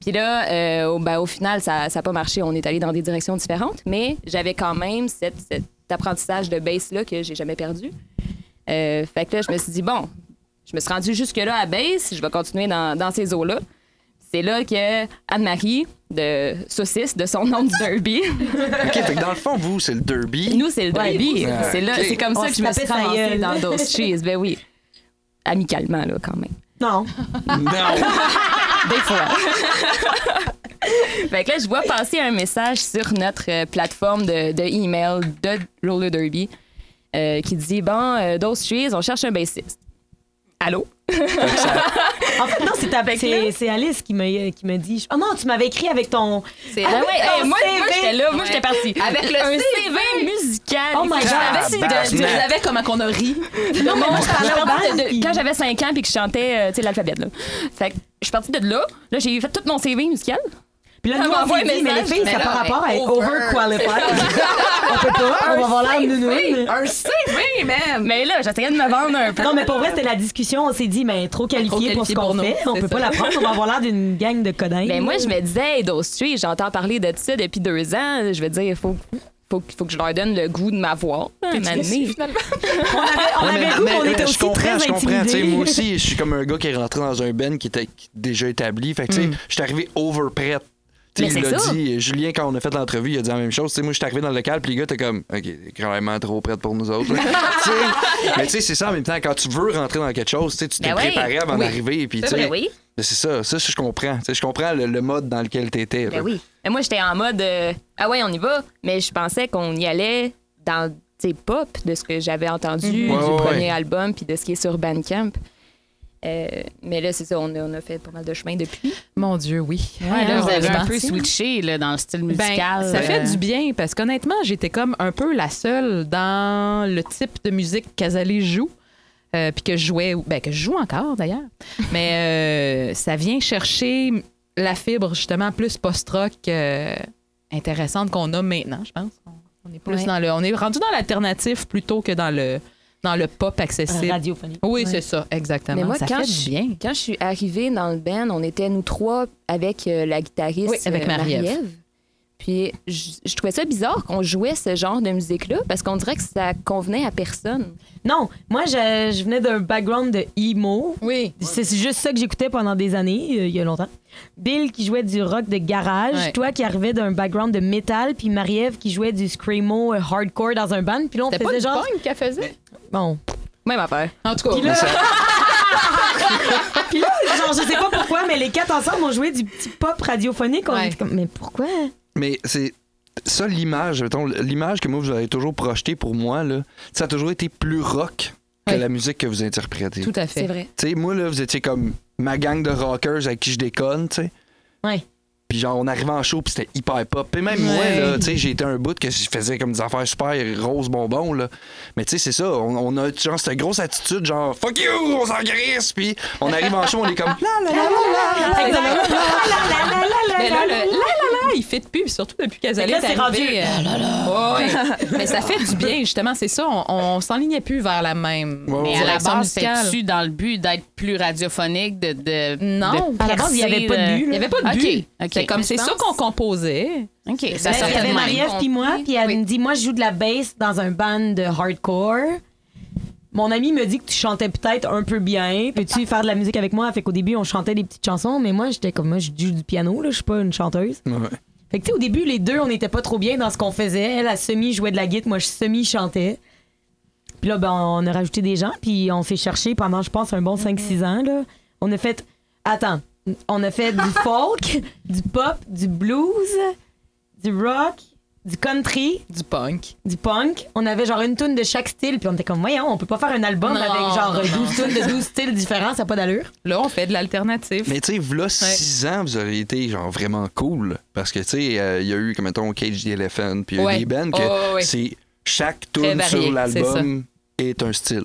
Puis là, euh, au, ben, au final, ça n'a pas marché. On est allé dans des directions différentes. Mais j'avais quand même cette- cet apprentissage de bass-là que j'ai jamais perdu. Euh, fait que là, je me suis dit, bon, je me suis rendue jusque-là à bass. Je vais continuer dans, dans ces eaux-là. C'est là que Anne-Marie, de Saucisse, de son nom du Derby, OK, fait que dans le fond, vous, c'est le derby. nous, c'est le Derby. Ouais. c'est là, c'est comme On ça que je me suis ramassée dans Those Cheese. Ben oui. Amicalement, là, quand même. Non. Non. Des fois. fait que là, je vois passer un message sur notre euh, plateforme de, de email de Roller Derby euh, qui dit Bon, euh, Those Trees, on cherche un bassiste. Allô? En fait, non, c'est ta- c'est c'est Alice qui m'a qui dit. Oh non, tu m'avais écrit avec ton. C'est Ah oui, ouais, hey, moi, j'étais là, moi j'étais partie. Avec le un CV. CV musical. Oh my Je God. Tu savais comment qu'on a ri. Non, mais moi, je quand j'avais 5 ans puis que je chantais euh, tu sais, l'alphabet. Là. Fait que je suis partie de là. Là, j'ai fait tout mon CV musical. Puis là, nous, on s'est dit, mais les filles, mais ça pas rapport à être over. overqualified. on peut pas, on va avoir l'air de nounoun. Un CV, man! Mais là, j'essayais de me vendre un peu. Non, mais pour vrai, c'était la discussion. On s'est dit, mais trop qualifié pour ce qu'on fait. On peut pas la prendre. On va avoir l'air d'une gang de codins. Ben moi, je me disais, Street, j'entends parler de ça depuis deux ans. Je veux dire, il faut, faut, faut que je leur donne le goût de m'avoir. donné. On avait, on avait mais- le goût, mais- on mais était je aussi comprends, très je comprends. Moi aussi, je suis comme un gars qui est rentré dans un ben qui était déjà établi. Fait que, tu sais, je suis arrivé over prêt. Mais il l'a dit, Julien, quand on a fait l'entrevue, il a dit la même chose. Tu sais, moi, je suis arrivé dans le local, puis les gars, t'es comme, OK, t'es carrément trop prête pour nous autres. mais tu sais, c'est ça en même temps, quand tu veux rentrer dans quelque chose, tu t'es Ben préparé avant Oui. d'arriver. Puis, vrai, oui. c'est ça, ça, je comprends. Je comprends le, le mode dans lequel t'étais. Ben oui. Mais moi, j'étais en mode, euh, ah ouais, on y va. Mais je pensais qu'on y allait dans, pop, de ce que j'avais entendu Ouais, du ouais, premier ouais. album, puis de ce qui est sur Bandcamp. Euh, mais là, c'est ça, on a, on a fait pas mal de chemin depuis. Mon Dieu, oui. Ouais, là, vous avez un peu switché là, dans le style Ben, musical. ça fait euh, du bien parce qu'honnêtement, j'étais comme un peu la seule dans le type de musique qu'Azalée joue. euh, puis que je jouais, ben, que je joue encore d'ailleurs. Mais euh, ça vient chercher la fibre justement plus post-rock euh, intéressante qu'on a maintenant, je pense. On est plus Ouais. dans le, on est rendu dans l'alternatif plutôt que dans le, dans le pop accessible. Radiophonique. Oui, Ouais. c'est ça, exactement. Mais moi, ça quand fait je- bien. Quand je suis arrivée dans le band, on était nous trois avec euh, la guitariste Oui, avec euh, Marie-Ève. Puis je, je trouvais ça bizarre qu'on jouait ce genre de musique-là parce qu'on dirait que ça convenait à personne. Non, moi, je, je venais d'un background de emo. Oui. C'est juste ça que j'écoutais pendant des années, euh, il y a longtemps. Bill qui jouait du rock de garage, Ouais. toi qui arrivais d'un background de métal, puis Marie-Ève qui jouait du screamo euh, hardcore dans un band. Puis là, on C'était pas faisait du genre... punk qu'elle faisait? Bon. Même affaire. En tout cas, Puis là, puis là, genre, je sais pas pourquoi, mais les quatre ensemble ont joué du petit pop radiophonique. On Ouais. était comme, mais pourquoi? Mais c'est ça l'image, mettons, l'image que moi vous avez toujours projetée pour moi là, ça a toujours été plus rock que Ouais. la musique que vous interprétez. tout à fait. C'est vrai. Tu sais, moi là, vous étiez comme ma gang de rockers avec qui je déconne, tu sais. Ouais. Puis genre, on arrivait en show, puis c'était hyper pop. Puis même moi, là, tu sais, j'ai été un bout que je faisais comme des affaires super rose bonbons, là. Mais tu sais, c'est ça, on, on a genre cette grosse attitude, genre, fuck you, on s'en crisse. Puis on arrive en show, on est comme, la la la la la la la la. Mais là, le la la la, il fait de pub, surtout depuis est c'est arrivée. euh, ouais. Mais ça fait du bien, justement, c'est ça. On, on s'enlignait plus vers la même Ouais, Mais à la direction base, c'était-tu dans le but d'être plus radiophonique, de. de Non. de À la base, il y avait pas de euh, but, Il n'y avait pas de but. OK. C'est comme c'est ça pense- qu'on composait. OK, ça Ben, serait il y avait de. Marie-Ève puis moi, puis elle Oui. me dit Moi, je joue de la bass dans un band de hardcore. Mon ami me dit que tu chantais peut-être un peu bien. Peux-tu faire de la musique avec moi? Fait qu'au début, on chantait des petites chansons, mais moi, j'étais comme moi, je joue du piano, là, je suis pas une chanteuse. Ouais. Fait que, tu sais, au début, les deux, on n'était pas trop bien dans ce qu'on faisait. Elle, a semi jouait de la guitare, moi, je semi chantais. Puis là, ben, on a rajouté des gens, puis on s'est cherché pendant, je pense, un bon 5-6 ans, là. On a fait. Attends. On a fait du folk, du pop, du blues, du rock, du country, Du punk. du punk. On avait genre une tune de chaque style, puis on était comme, voyons, on peut pas faire un album Non, avec genre non, 12 tunes de 12 styles différents, ça n'a pas d'allure. Là, on fait de l'alternative. Mais tu sais, v'là six ans, vous auriez été genre vraiment cool. Parce que tu sais, euh, il y a eu, comme mettons, Cage the Elephant, puis il y a eu Ouais. des bands que Oh, ouais, ouais. c'est chaque Très tune varié, sur l'album est un style.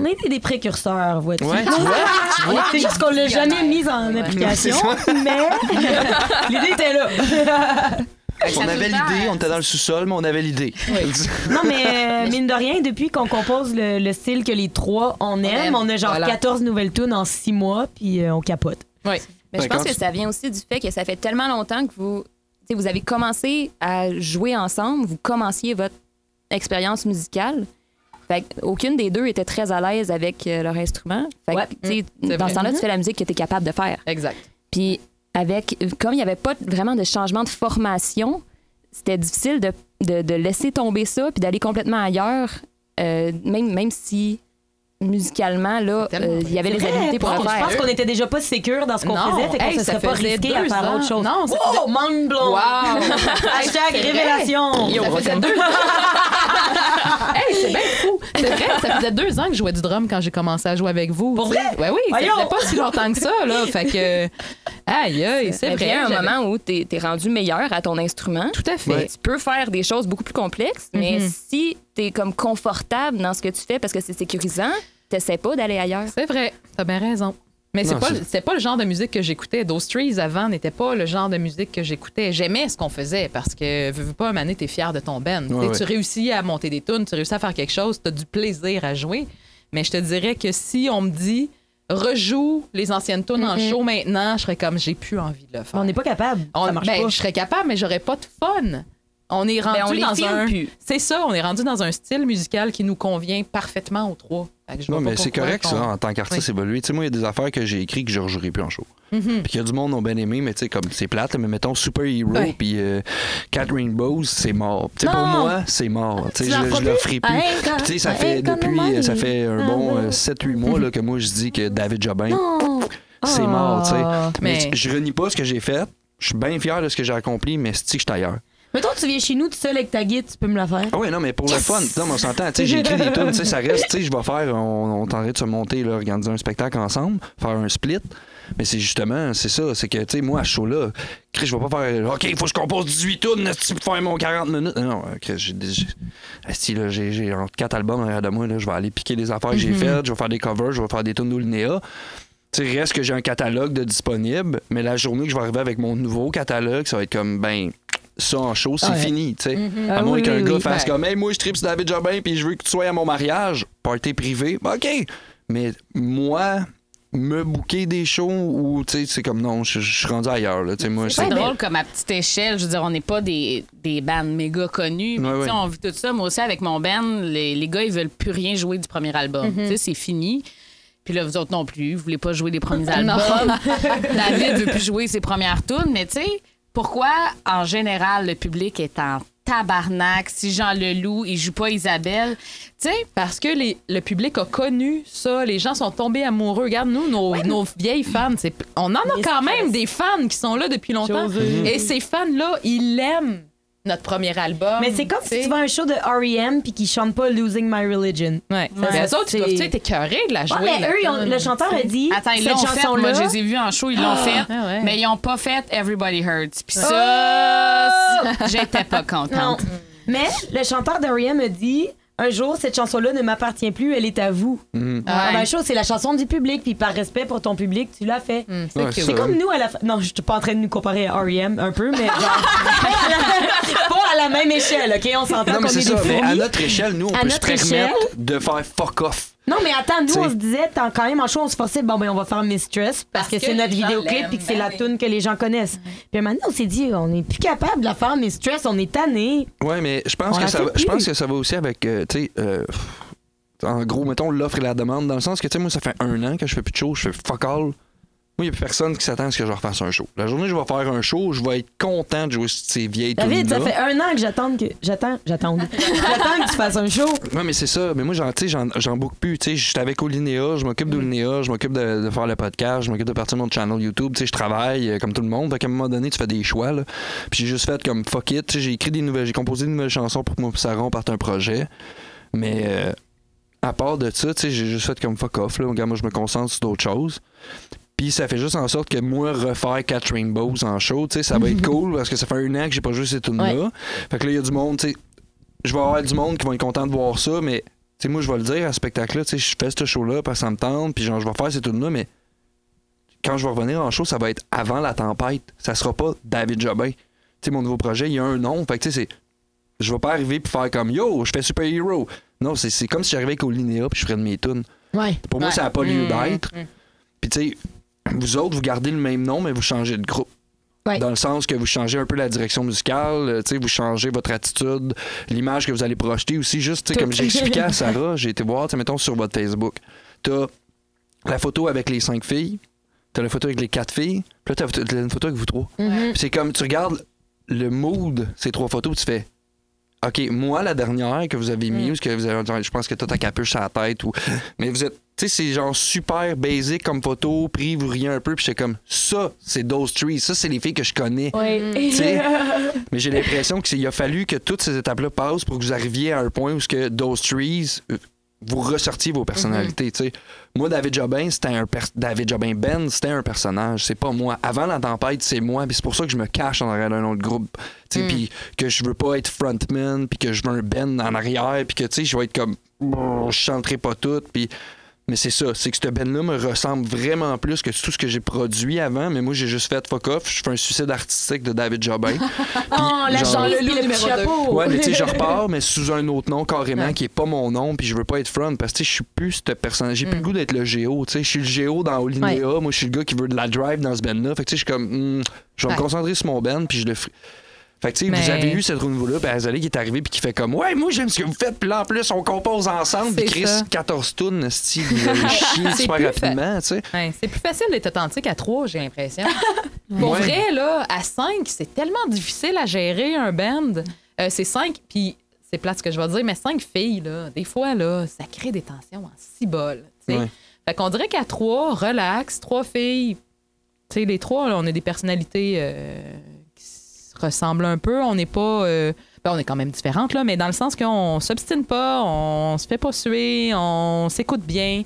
On a été des précurseurs, vois-tu? Ouais, tu vois, tu On vois. C'est juste qu'on l'a jamais mis en application, mais l'idée était là. On avait l'idée, on était dans le sous-sol, mais on avait l'idée. Non, mais euh, mine de rien, depuis qu'on compose le, le style que les trois on aime, aime. on a genre Voilà. 14 nouvelles tunes en 6 mois, puis euh, on capote. Oui. Mais je pense que tu- ça vient aussi du fait que ça fait tellement longtemps que vous, vous avez commencé à jouer ensemble, vous commenciez votre expérience musicale. Fait que aucune des deux était très à l'aise avec euh, leur instrument. Fait que, Ouais. tu sais, Mm, dans vrai. ce temps-là, tu fais la musique que tu es capable de faire. Exact. Puis avec comme il n'y avait pas vraiment de changement de formation, c'était difficile de, de- de laisser tomber ça puis d'aller complètement ailleurs, euh, même, même si musicalement, là, euh, il y avait les Vrai, habiletés pour le Je pense faire. qu'on était déjà pas sécure dans ce qu'on faisait, fait qu'on Hey, se ça serait pas faisait risqué à faire ans. autre chose. Non, ça oh, mind blown! Wow! Hashtag révélation! Yo, ça faisait deux Hey, c'est bien fou! C'est vrai, ça faisait deux ans que je jouais du drum quand j'ai commencé à jouer avec vous. Pour vrai? Ouais, oui, ça faisait pas si longtemps que ça, là. Fait que. Aïe, aïe, c'est vrai. vient un j'avais- moment où tu es, rendu meilleur à ton instrument. Tout à fait. Ouais. Tu peux faire des choses beaucoup plus complexes, mais Mhm. si tu es comme confortable dans ce que tu fais parce que c'est sécurisant, t'essaies pas d'aller ailleurs. C'est vrai, t'as bien raison. Mais c'est pas, c'est- pas le genre de musique que j'écoutais. Those Trees avant n'était pas le genre de musique que j'écoutais. J'aimais ce qu'on faisait parce que, veux, veux pas, donné, t'es fier de ton band. Ouais, Tu réussis à monter des tunes, tu réussis à faire quelque chose, t'as du plaisir à jouer. Mais je te dirais que si on me dit rejoue les anciennes tunes en show maintenant, je serais comme j'ai plus envie de le faire. On n'est pas capable. On- ça marche ben, pas. Je serais capable, mais j'aurais pas de fun. On est rendu Ben, on dans un. C'est ça, on est rendu dans un style musical qui nous convient parfaitement aux trois. Non, mais c'est correct, ça, en tant qu'artiste Oui. évolué. Tu sais, moi, il y a des affaires que j'ai écrites que je ne rejouerai plus en show. Mhm. Puis qu'il y a du monde qui ont bien aimé, mais tu sais, comme c'est plate, mais mettons Super Hero Ouais. puis euh, Cat Rainbows, c'est mort. Tu sais, pour moi, c'est mort. Tu sais, je, je le plus? tu sais, ça fait depuis, ça fait un bon Ah, euh, 7-8 mois là, que moi, je dis que David Jobin, c'est Ah. mort, tu sais. Mais, Mais- je renie pas ce que j'ai fait. Je suis bien fier de ce que j'ai accompli, mais c'est que je suis ailleurs? Mettons, tu viens chez nous tout seul avec ta guide, tu peux me la faire. Ah oui, non, mais pour le fun, non, mais on s'entend, tu sais, j'ai écrit des tunes, tu sais, ça reste, tu sais, je vais faire, on, on t'arrête de se monter, là, organiser un spectacle ensemble, faire un split. Mais c'est justement, c'est ça, c'est que, tu sais, moi, à ce show-là, Chris, je vais pas faire, OK, il faut que je compose 18 tunes, tu peux faire mon 40 minutes? Non, euh, Chris, j'ai j'ai- là, j'ai entre 4 albums derrière de moi, là, je vais aller piquer les affaires que j'ai faites, je vais faire des covers, je vais faire des tunes d'Olinéa. Tu sais, reste que j'ai un catalogue de disponible, mais la journée que je vais arriver avec mon nouveau catalogue, ça va être comme, ben, ça en show, c'est Ah ouais. fini, tu sais. Ah À moins oui, qu'un oui, gars oui. fasse Ben. comme, hey, moi, je tripe sur David Jobin, puis je veux que tu sois à mon mariage, party privé, Ben, OK. Mais moi, me bouquer des shows ou, tu sais, c'est comme, non, je je suis rendu ailleurs, là, tu sais, moi, C'est c'est. drôle comme à petite échelle. Je veux dire, on n'est pas des, des bands méga connus. Mais Ouais, tu sais, ouais. on vit tout ça. Moi aussi, avec mon band, les, les gars, ils veulent plus rien jouer du premier album. Tu sais, c'est fini. Puis là, vous autres non plus. Vous voulez pas jouer les premiers albums. David veut plus jouer ses premières tunes. Mais tu sais, pourquoi, en général, le public est en tabarnak si Jean Leloup, il joue pas Isabelle? Tu sais, Parce que les- le public a connu ça, les gens sont tombés amoureux. Regarde, nous, nos, nos vieilles fans, on en a quand même des fans qui sont là depuis longtemps. José. Et ces fans-là, ils l'aiment. Notre premier album. Mais c'est comme si tu vas à un show de R.E.M. puis qu'ils chantent pas Losing My Religion. Ouais. Ça, eux autres, tu tu sais, t'écœurer de la jouer. Ouais, mais eux, ils ont- le chanteur a dit Attends, ils cette l'ont fait. Moi, je les ai vus en show, ils l'ont fait. Ah ouais. Mais ils n'ont pas fait Everybody Hurts. Puis ça, j'étais pas Non. contente. Mais le chanteur de R.E.M. a dit un jour, cette chanson-là ne m'appartient plus, elle est à vous. Mhm. Ah, Ouais. ben, chose, c'est la chanson du public, puis par respect pour ton public, tu l'as fait. Hum, c'est Ouais, comme nous à la fin. Non, je suis pas en train de nous comparer à R.E.M. un peu, mais genre. pas à la même échelle, OK? On s'entend Non, qu'on mais est c'est des ça. Mais à notre échelle, nous, on À peut se permettre échelle. de faire fuck off. Non, mais attends, nous, T'sais. on se disait, tant- quand même, en show, on se forçait, bon, ben, on va faire Mistress parce, Parce que, que c'est notre vidéoclip puis que c'est ben la oui. tune que les gens connaissent. Puis maintenant, on s'est dit, on n'est plus capable de la faire Mistress, on est tanné. Ouais, mais je pense que ça je pense que ça va aussi avec euh, tu sais euh, en gros mettons l'offre et la demande dans le sens que tu sais moi ça fait un an que je fais plus de show, je fais fuck all. Moi, il n'y a plus personne qui s'attend à ce que je refasse un show. La journée où je vais faire un show, je vais être content de jouer ces vieilles David, ça fait un an que j'attends que. J'attends, j'attends. j'attends que tu fasses un show. Ouais, mais c'est ça. Mais moi, j'en, tu sais, j'en, j'en book plus. Tu sais, j'étais avec Olinéa, je m'occupe d'Olinéa, je m'occupe de, de faire le podcast, je m'occupe de partir mon channel YouTube. Tu sais, je travaille euh, comme tout le monde. Fait qu'à un moment donné, tu fais des choix. Là. Puis j'ai juste fait comme fuck it. J'ai écrit des nouvelles, j'ai composé des nouvelles chansons pour que moi et Sarah on parte un projet. Mais euh, à part de ça, tu sais, j'ai juste fait comme fuck off. Là. Regarde, moi, je me concentre sur d'autres choses. Puis ça fait juste en sorte que moi, refaire quatre Rainbows en show, tu sais, ça va être cool parce que ça fait un an que j'ai pas joué ces tunes-là. Fait que là, il y a du monde, tu sais, je vais avoir du monde qui va être content de voir ça, mais tu sais, moi, je vais le dire à ce spectacle-là, tu sais, je fais ce show-là parce que ça me tente, puis genre, je vais faire ces tunes-là, mais quand je vais revenir en show, ça va être avant la tempête. Ça sera pas David Jobin. Tu sais, mon nouveau projet, il y a un nom, fait que tu sais, c'est. Je vais pas arriver puis faire comme Yo, je fais super hero. Non, c'est comme si j'arrivais avec Olinéa puis je ferais de mes tunes. Ouais. Pour moi, Ouais. ça n'a pas lieu Mm, d'être. mm. Puis tu sais, vous autres, vous gardez le même nom, mais vous changez de groupe. Ouais. Dans le sens que vous changez un peu la direction musicale, euh, vous changez votre attitude, l'image que vous allez projeter aussi. Juste, comme j'ai expliqué à Sarah, j'ai été voir, mettons sur votre Facebook, t'as la photo avec les cinq filles, t'as la photo avec les quatre filles, puis là, t'as une photo avec vous trois. Mhm. Puis c'est comme, tu regardes le mood, ces trois photos, tu fais. OK, moi, la dernière que vous avez mis, parce que vous avez, je pense que t'as ta capuche sur la tête, ou, mais vous êtes, tu sais, c'est genre super basic comme photo, pris, vous riez un peu, puis j'étais comme, ça, c'est those trees, ça, c'est les filles que je connais. Tu sais, mais j'ai l'impression qu'il a fallu que toutes ces étapes-là passent pour que vous arriviez à un point où ce que those trees, euh, vous ressortiez vos personnalités. Moi, David Jobin, c'était un David Jobin Ben, c'était un personnage. C'est pas moi. Avant la tempête, c'est moi. C'est pour ça que je me cache en arrière d'un autre groupe. Sais, Puis que je veux pas être frontman, puis que je veux un Ben en arrière, puis que je vais être comme, je chanterai pas tout, puis mais c'est ça, c'est que ce Ben-là me ressemble vraiment plus que tout ce que j'ai produit avant. Mais moi, j'ai juste fait fuck off. Je fais un suicide artistique de David Jobin. Oh, la genre- Le loup numéro chapeau. Ouais, mais tu sais, je repars, mais sous un autre nom carrément Ouais. qui est pas mon nom, puis je veux pas être front parce que tu sais, je suis plus ce personnage. J'ai plus Mm. le goût d'être le géo. Tu sais, je suis le géo dans Olinéa. Moi, je suis le gars qui veut de la drive dans ce band-là. Fait que tu sais, je suis comme, hmm, je vais Ouais. me concentrer sur mon band, puis je le ferai. Fait que tu sais, Mais- vous avez eu cette renouveau-là, puis Azalea qui est arrivé, puis qui fait comme, ouais, moi j'aime ce que vous faites, puis là en plus, on compose ensemble, puis Chris, ça. 14 tunes, style, allez chier super rapidement, tu sais. Ouais, c'est plus facile d'être authentique à trois, j'ai l'impression. Pour Ouais. vrai, là, à cinq, c'est tellement difficile à gérer un band. Euh, c'est cinq, puis c'est plate ce que je vais dire, mais cinq filles, là, des fois, là, ça crée des tensions en six bols. tu sais. Ouais. Fait qu'on dirait qu'à trois, relax, trois filles, tu sais, les trois, là, on a des personnalités euh, ressemblent un peu. On n'est pas. euh, ben, on est quand même différentes, là, mais dans le sens qu'on s'obstine pas, on se fait pas suer, on s'écoute bien.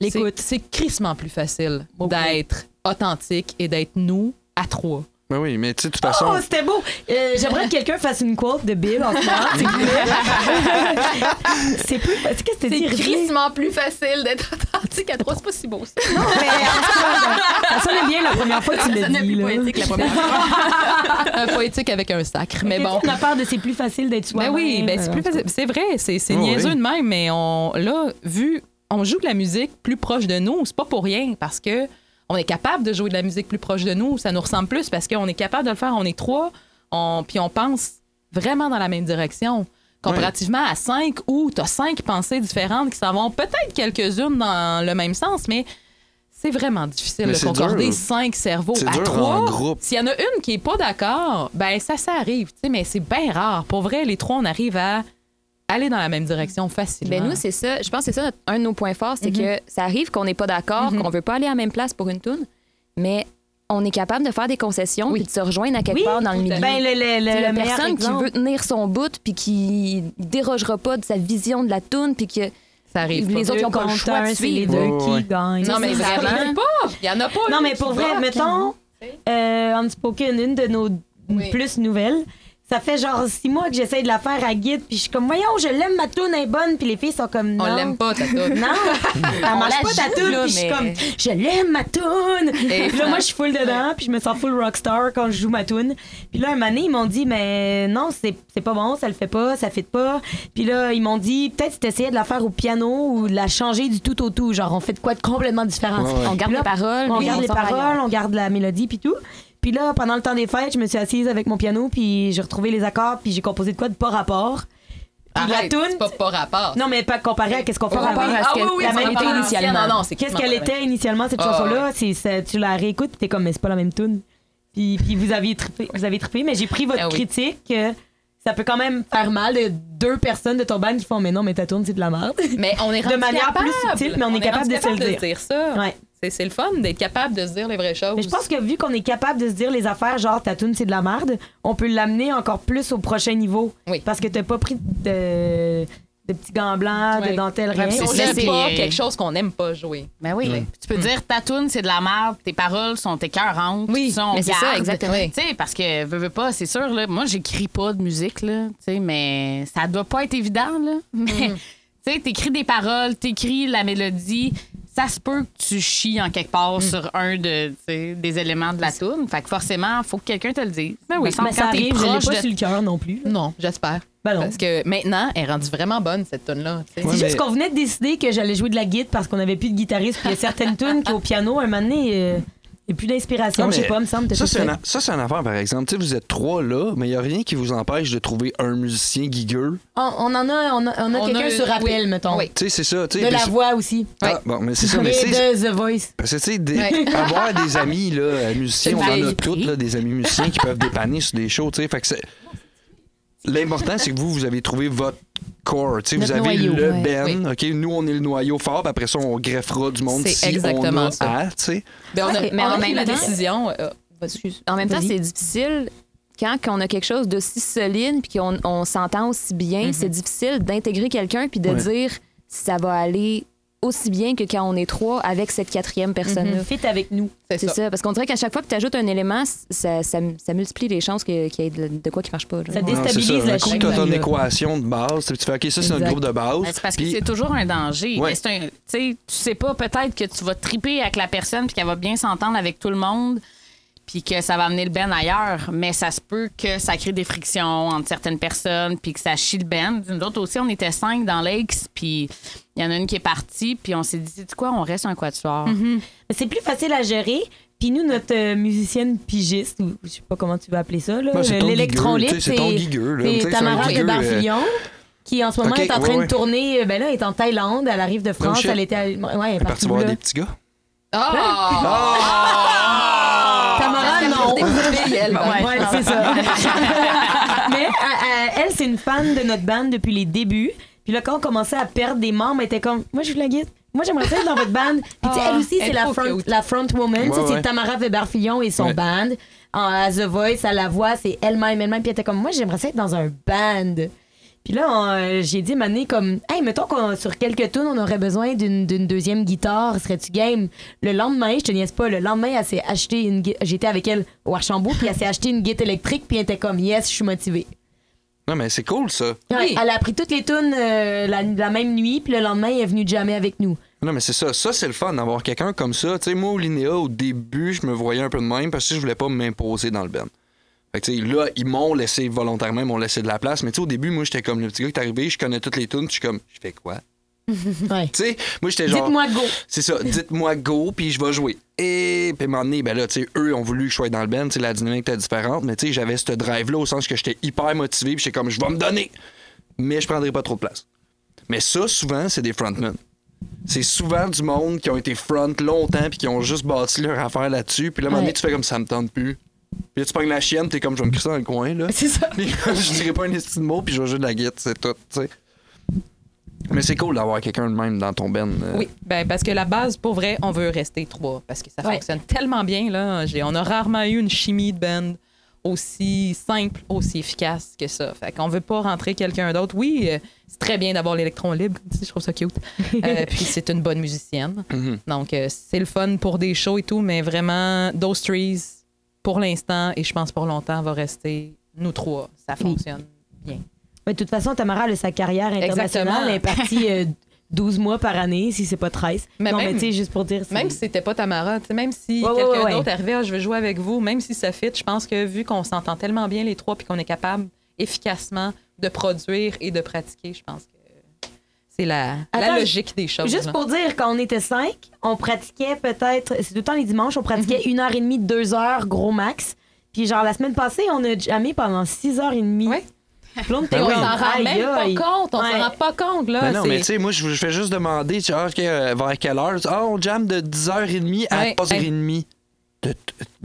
L'écoute. C'est c'est crissement plus facile d'être authentique et d'être nous à trois. Ben oui, mais tu sais, de toute façon. Oh, c'était beau! Euh, J'aimerais que quelqu'un fasse une quote de Bill en ce moment, c'est plus. Qu'est-ce que t'as dit? Réveille? plus facile d'être authentique à trois. C'est pas si beau, ça. Non, mais en tout cas, ça sonnait bien la première fois que tu l'as dit. là. la première Un poétique avec un sacre, mais bon. On a peur de c'est plus facile d'être Ben soi-même. oui, ben c'est plus facile. C'est vrai, c'est c'est Oh, niaiseux oui. de même, mais on là, vu, on joue de la musique plus proche de nous, c'est pas pour rien, parce que on est capable de jouer de la musique plus proche de nous, ça nous ressemble plus parce qu'on est capable de le faire, on est trois, on, puis on pense vraiment dans la même direction. Comparativement à cinq où tu as cinq pensées différentes qui s'en vont peut-être quelques-unes dans le même sens, mais c'est vraiment difficile Mais de concorder dur. cinq cerveaux. À dur trois, s'il y en a une qui est pas d'accord, ben ça, ça arrive, tu sais, mais c'est bien rare. Pour vrai, les trois, on arrive à aller dans la même direction facilement. Ben nous, c'est ça. Je pense que c'est ça notre- un de nos points forts, c'est que ça arrive qu'on n'est pas d'accord, qu'on veut pas aller à la même place pour une tune, mais on est capable de faire des concessions Oui. puis de se rejoindre à quelque Oui, part dans le milieu. Ben, le, le, le, la personne qui veut tenir son bout puis qui dérogera pas de sa vision de la toune puis que Ça arrive les pas. autres ils ont pas le choix un, de c'est les suivre. deux qui gagnent. Non, mais ça vraiment- arrive pas. Il y en a pas. Non, une mais pour vrai, mettons, euh, Unspoken, une de nos Oui. plus nouvelles, ça fait genre six mois que j'essaie de la faire à guide, puis je suis comme, voyons, je l'aime, ma toune est bonne, puis les filles sont comme, non. On l'aime pas, ta toune. Non, elle marche pas ta toune, puis je suis comme, je l'aime ma toune. Et Puis là, moi, je suis full dedans, puis je me sens full rockstar quand je joue ma toune. Puis là, un moment donné, ils m'ont dit, mais non, c'est c'est pas bon, ça le fait pas, ça fit pas. Puis là, ils m'ont dit, peut-être si t'essayais de la faire au piano ou de la changer du tout au tout. Genre, on fait de quoi de complètement différent. Ouais, ouais. On garde les paroles. On garde les paroles, on garde la mélodie, puis tout. Puis là, pendant le temps des fêtes, je me suis assise avec mon piano, puis j'ai retrouvé les accords, puis j'ai composé de quoi de pas rapport. Puis la c'est pas pas rapport. Non, mais pas comparé à qu'est-ce qu'on fait Par rapport avant. Ah oui, oui, la même à initialement. Non, non, c'est Qu'est-ce qu'elle était initialement, cette Ah, chanson-là? C'est, ça- tu la réécoutes, t'es comme, mais c'est pas la même tune. Puis, puis vous aviez trippé, vous avez trippé, mais j'ai pris votre Ah critique. Ça peut quand même faire mal de deux personnes de ton band qui font, mais non, mais ta tune, c'est de la merde. Mais on est De manière capable. plus subtile, mais on est capable de se le dire. ça. Ouais. C'est- C'est le fun d'être capable de se dire les vraies choses. Mais je pense que vu qu'on est capable de se dire les affaires, genre ta tune c'est de la merde, on peut l'amener encore plus au prochain niveau. Oui. Parce que t'as pas pris de, de petits gants blancs, de Ouais. dentelle, rien. puis on n'aime pas quelque chose qu'on n'aime pas jouer. Ben oui. Mm. Tu peux dire ta toune, c'est de la merde, tes paroles sont écœurantes. Oui, mais c'est ça, exactement. Oui. Tu sais, parce que, veux, veux pas, c'est sûr, là, moi, j'écris pas de musique, là, tu sais, mais ça doit pas être évident, là. Mais, Mm. tu sais, t'écris des paroles, t'écris la mélodie, ça se peut que tu chies en quelque part Mm. sur un de, tu sais, des éléments de la toune. Fait que forcément, faut que quelqu'un te le dise. Ben Mais quand ça arrive, je l'ai pas de- sur le cœur non plus. Non, j'espère. Ben non. Parce que maintenant, elle est rendue vraiment bonne, cette tune-là. C'est mais- juste qu'on venait de décider que j'allais jouer de la guitare parce qu'on avait plus de guitariste. Puis il y a certaines tunes qui, au piano, un moment donné, euh, il n'y a plus d'inspiration. Je sais pas, me semble. Ça, c'est fait. une, ça, c'est une affaire, par exemple. Tu sais, vous êtes trois là, mais il n'y a rien qui vous empêche de trouver un musicien guigueux. On, on en a, on a, on a On quelqu'un a- sur rappel, oui. mettons. Oui. Tu sais, c'est ça. tu sais, De la voix aussi. Ah, bon, mais c'est ça. Mais de The Voice. Parce que, tu sais, des- avoir des amis là, euh, musiciens, on en a toutes, là, des amis musiciens qui peuvent dépanner sur des shows, tu sais. Fait que c'est- L'important, c'est que vous, vous avez trouvé votre core. tu sais, Vous Notre avez noyau, le ouais. Ben, OK? Nous, on est le noyau fort, puis après ça, on greffera du monde C'est si exactement on a ça. à, tu sais. Ben, on a, Ouais, mais en on a même la temps- décision. euh, excuse. En même temps, c'est difficile quand on a quelque chose d'aussi solide puis qu'on on s'entend aussi bien. C'est difficile d'intégrer quelqu'un puis de Ouais. dire si ça va aller aussi bien que quand on est trois avec cette quatrième personne-là. Fit avec nous. C'est ça. ça. parce qu'on dirait qu'à chaque fois que tu ajoutes un élément, ça, ça, ça multiplie les chances que- qu'il y ait de, de quoi qui marche pas. là. Ça déstabilise ça. la Un coup, chimie, t'as ton équation de base, tu fais OK, ça, c'est notre groupe de base. Ben, c'est parce que c'est toujours un danger. Ouais. Un, tu sais, tu sais pas peut-être que tu vas triper avec la personne puis qu'elle va bien s'entendre avec tout le monde puis que ça va amener le ben ailleurs, mais ça se peut que ça crée des frictions entre certaines personnes puis que ça chie le ben. Nous autres aussi, on était cinq dans l'Aix puis il y en a une qui est partie puis on s'est dit, sais-tu quoi, on reste un quatuor. Mais c'est plus facile à gérer. Puis nous, notre euh, musicienne pigiste, ou je sais pas comment tu veux appeler ça, là, Ben, c'est tu. Tu Tamara de euh, Barfillon. Qui en ce moment est en train ouais, ouais. de tourner, euh, ben là, elle est en Thaïlande, elle arrive de France, elle était, à- ouais, elle est partie partie voir là. des petits gars. Ah! Tamara, non. Filles, elle. Ouais, c'est ça. Mais euh, euh, elle, c'est une fan de notre band depuis les débuts. Puis là, quand on commençait à perdre des membres, elle était comme, moi, je veux la guide. Moi, j'aimerais ça être dans votre band. Puis tu sais, elle aussi, elle c'est est la front, cute. la front woman. Ouais, c'est. Tamara Weber-Fillon et son Ouais. band. En, à The Voice, à la voix, c'est elle-même, elle-même. Puis elle était comme, moi, j'aimerais ça être dans un band. Puis là, euh, j'ai dit, Mané, comme, hey, mettons qu'on sur quelques tunes, on aurait besoin d'une, deuxième guitare. Serais-tu game? Le lendemain, je te niaise pas, le lendemain, elle s'est acheté une J'étais avec elle au Archambault, puis elle s'est acheté une guitare électrique, puis elle était comme, yes, je suis motivée. Non, mais c'est cool, ça. Ouais, Elle a appris toutes les tunes euh, la, la même nuit, puis le lendemain, elle est venue jamais avec nous. Non, mais c'est ça. Ça, c'est le fun d'avoir quelqu'un comme ça. Tu sais, moi, au Linéa, au début, je me voyais un peu de même parce que je voulais pas m'imposer dans le band. Fait que, tu sais, là, ils m'ont laissé volontairement, ils m'ont laissé de la place. Mais tu sais, au début, moi, j'étais comme le petit gars qui est arrivé, je connais toutes les tunes, puis je suis comme, je fais quoi? Ouais. Tu sais, moi, j'étais genre. Dites-moi go. C'est ça, dites-moi go, puis je vais jouer. Et puis, à un moment donné, ben là, tu sais, eux ont voulu que je sois dans le band, tu sais, la dynamique était différente, mais tu sais, j'avais ce drive-là au sens que j'étais hyper motivé, puis j'étais comme, je vais me donner, mais je prendrai pas trop de place. Mais ça, souvent, c'est des frontmen. C'est souvent du monde qui ont été front longtemps, puis qui ont juste bâti leur affaire là-dessus, puis là, à un moment donné, Ouais. tu fais comme ça me tente plus. Puis là, tu pognes la chienne, t'es comme, je vais me crisser dans le coin, là. C'est ça. Puis je dirais pas un esti de mot, puis je vais jouer de la guitare, c'est tout, tu sais. Mais c'est cool d'avoir quelqu'un de même dans ton band. euh. Oui, ben parce que la base, pour vrai, on veut rester trois parce que ça Ouais. fonctionne tellement bien. Là. J'ai- On a rarement eu une chimie de band aussi simple, aussi efficace que ça. Fait qu'on veut pas rentrer quelqu'un d'autre. Oui, euh, c'est très bien d'avoir l'électron libre, je trouve ça cute. Euh, puis c'est une bonne musicienne. Mhm. Donc euh, c'est le fun pour des shows et tout, mais vraiment, Those Trees, pour l'instant, et je pense pour longtemps, va rester nous trois. Ça fonctionne bien. Mais de toute façon, Tamara a sa carrière internationale. Exactement. Elle est partie euh, 12 mois par année, si c'est pas 13. Mais non, même- mais tu sais, juste pour dire. Même si c'était pas Tamara, même si Ouais, quelqu'un ouais, ouais. d'autre arrivait, Ah, je veux jouer avec vous, même si ça fit, je pense que vu qu'on s'entend tellement bien les trois puis qu'on est capable efficacement de produire et de pratiquer, je pense que c'est la, logique des choses. Juste là. pour dire, quand on était cinq, on pratiquait peut-être, c'est tout le temps les dimanches, on pratiquait une heure et demie, deux heures, gros max. Puis genre, la semaine passée, on a jamais pendant six heures et demie. Puis on Ben on oui. comme, s'en rend même aïe. pas compte, on Ouais. s'en rend pas compte. Là, Ben non, mais tu sais, moi, je fais juste demander, tu ah, OK, euh, vers quelle heure? Ah, on jam de 10h30 à Ouais. 3h30. De t-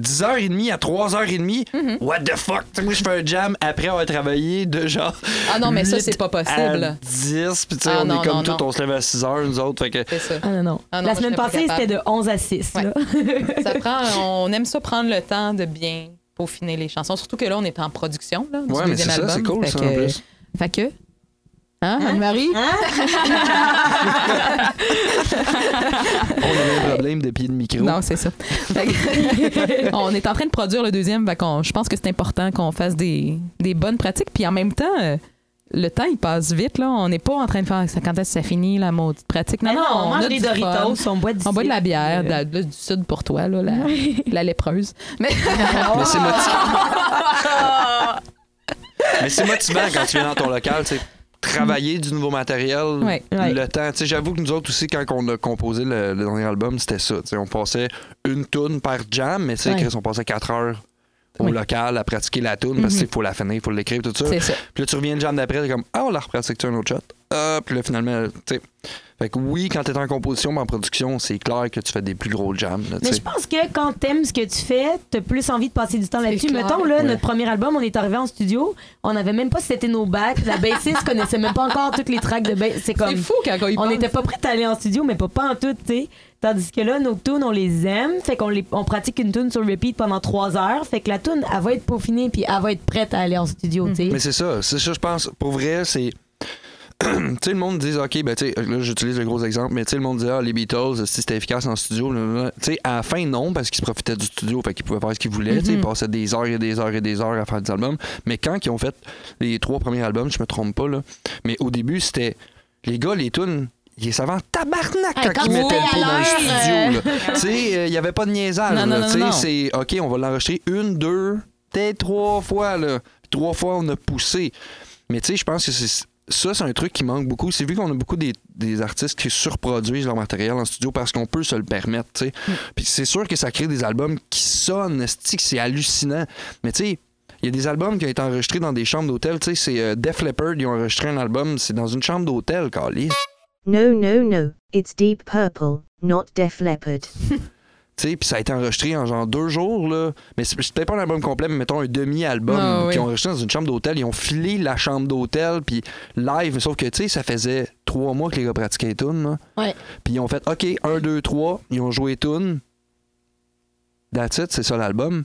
10h30 à 3h30? Mm-hmm. What the fuck? Tu sais, moi, je fais un jam après avoir travaillé de genre. Ah non, mais ça, 8 c'est pas À possible. 10, puis tu sais, Ah on non, est comme non, tout, non. on se lève à 6h, nous autres. Fait que. C'est ça. Ah non, non. Ah non, la semaine passée, c'était de 11 à 6. Ouais. là. Ça prend, on aime ça prendre le temps de bien peaufiner les chansons. Surtout que là, on est en production là, du Ouais, mais c'est ça, c'est cool, Fait ça, que- en plus. Fait que. Hein, Anne-Marie? On a un problème de pied de micro. Non, c'est ça. On est en train de produire le deuxième. je pense que c'est important qu'on fasse des, des bonnes pratiques. Puis en même temps, euh, le temps, il passe vite. Là. On n'est pas en train de faire ça quand est-ce que ça finit, la maudite pratique? Non, non, non, on mange a des fun. Doritos, on boit du On boit de la bière, de la- de- du sud pour toi, là, la, la lépreuse. Mais Mais c'est motivant. Mais c'est motivant quand tu viens dans ton local, tu sais. Travailler du nouveau matériel, Ouais. Ouais. le temps. J'avoue que nous autres aussi, quand on a composé le, le dernier album, c'était ça. On passait une toune par jam, mais tu sais, Ouais. On passait quatre heures au Oui. local à pratiquer la toune parce qu'il faut la finir, il faut l'écrire, tout ça. Puis là, tu reviens le jam d'après, t'es comme, ah, on la repratique un autre shot? Ah, puis là, finalement, tu sais. Fait que oui, quand t'es en composition, mais en production, c'est clair que tu fais des plus gros jams. là, Mais je pense que quand t'aimes ce que tu fais, t'as plus envie de passer du temps là-dessus. Mettons, là, Ouais. notre premier album, on est arrivé en studio, on n'avait même pas si c'était nos bacs. La bassiste connaissait même pas encore toutes les tracks de bass. C'est comme. C'est fou quand on y On n'était pas prêts à aller en studio, mais pas, pas en tout, tu sais. Tandis que là, nos tunes, on les aime. Fait qu'on les, on pratique une tune sur repeat pendant trois heures. Fait que la tune, elle va être peaufinée puis elle va être prête à aller en studio, tu sais. Mais c'est ça. C'est ça, je pense. Pour vrai, c'est. tu sais, le monde dit, OK, ben, tu sais, là, j'utilise le gros exemple, mais tu sais, le monde dit, ah, les Beatles, si c'était efficace en studio, tu sais, à la fin, non, parce qu'ils se profitaient du studio, fait qu'ils pouvaient faire ce qu'ils voulaient, tu sais, ils passaient des heures et des heures et des heures à faire des albums. Mais quand ils ont fait les trois premiers albums, je me trompe pas, là, mais au début, c'était. Les gars, les tunes. Ils savaient en tabarnak quand, Hey, quand mettaient fais le pied dans le studio. tu sais, il n'y avait pas de niaisage. Tu sais, c'est OK, on va l'enregistrer une, deux, peut-être trois fois. Là. Trois fois, on a poussé. Mais tu sais, je pense que c'est ça, c'est un truc qui manque beaucoup. C'est vu qu'on a beaucoup des, des artistes qui surproduisent leur matériel en studio parce qu'on peut se le permettre. tu sais. Puis c'est sûr que ça crée des albums qui sonnent, c'est hallucinant. Mais tu sais, il y a des albums qui ont été enregistrés dans des chambres d'hôtel. Tu sais, c'est euh, Def Leppard, ils ont enregistré un album, c'est dans une chambre d'hôtel, Carly. No, no, no. It's Deep Purple, not Def Leppard. Puis ça a été enregistré en genre deux jours, là. Mais c'est peut-être pas un album complet, mais mettons un demi-album Ah, oui. qu'ils ont enregistré dans une chambre d'hôtel. Ils ont filé la chambre d'hôtel, puis live. Sauf que, tu sais, ça faisait trois mois que les gars pratiquaient. Ouais. Puis ils ont fait, OK, un, deux, trois. Ils ont joué tunes. That's it, c'est ça l'album.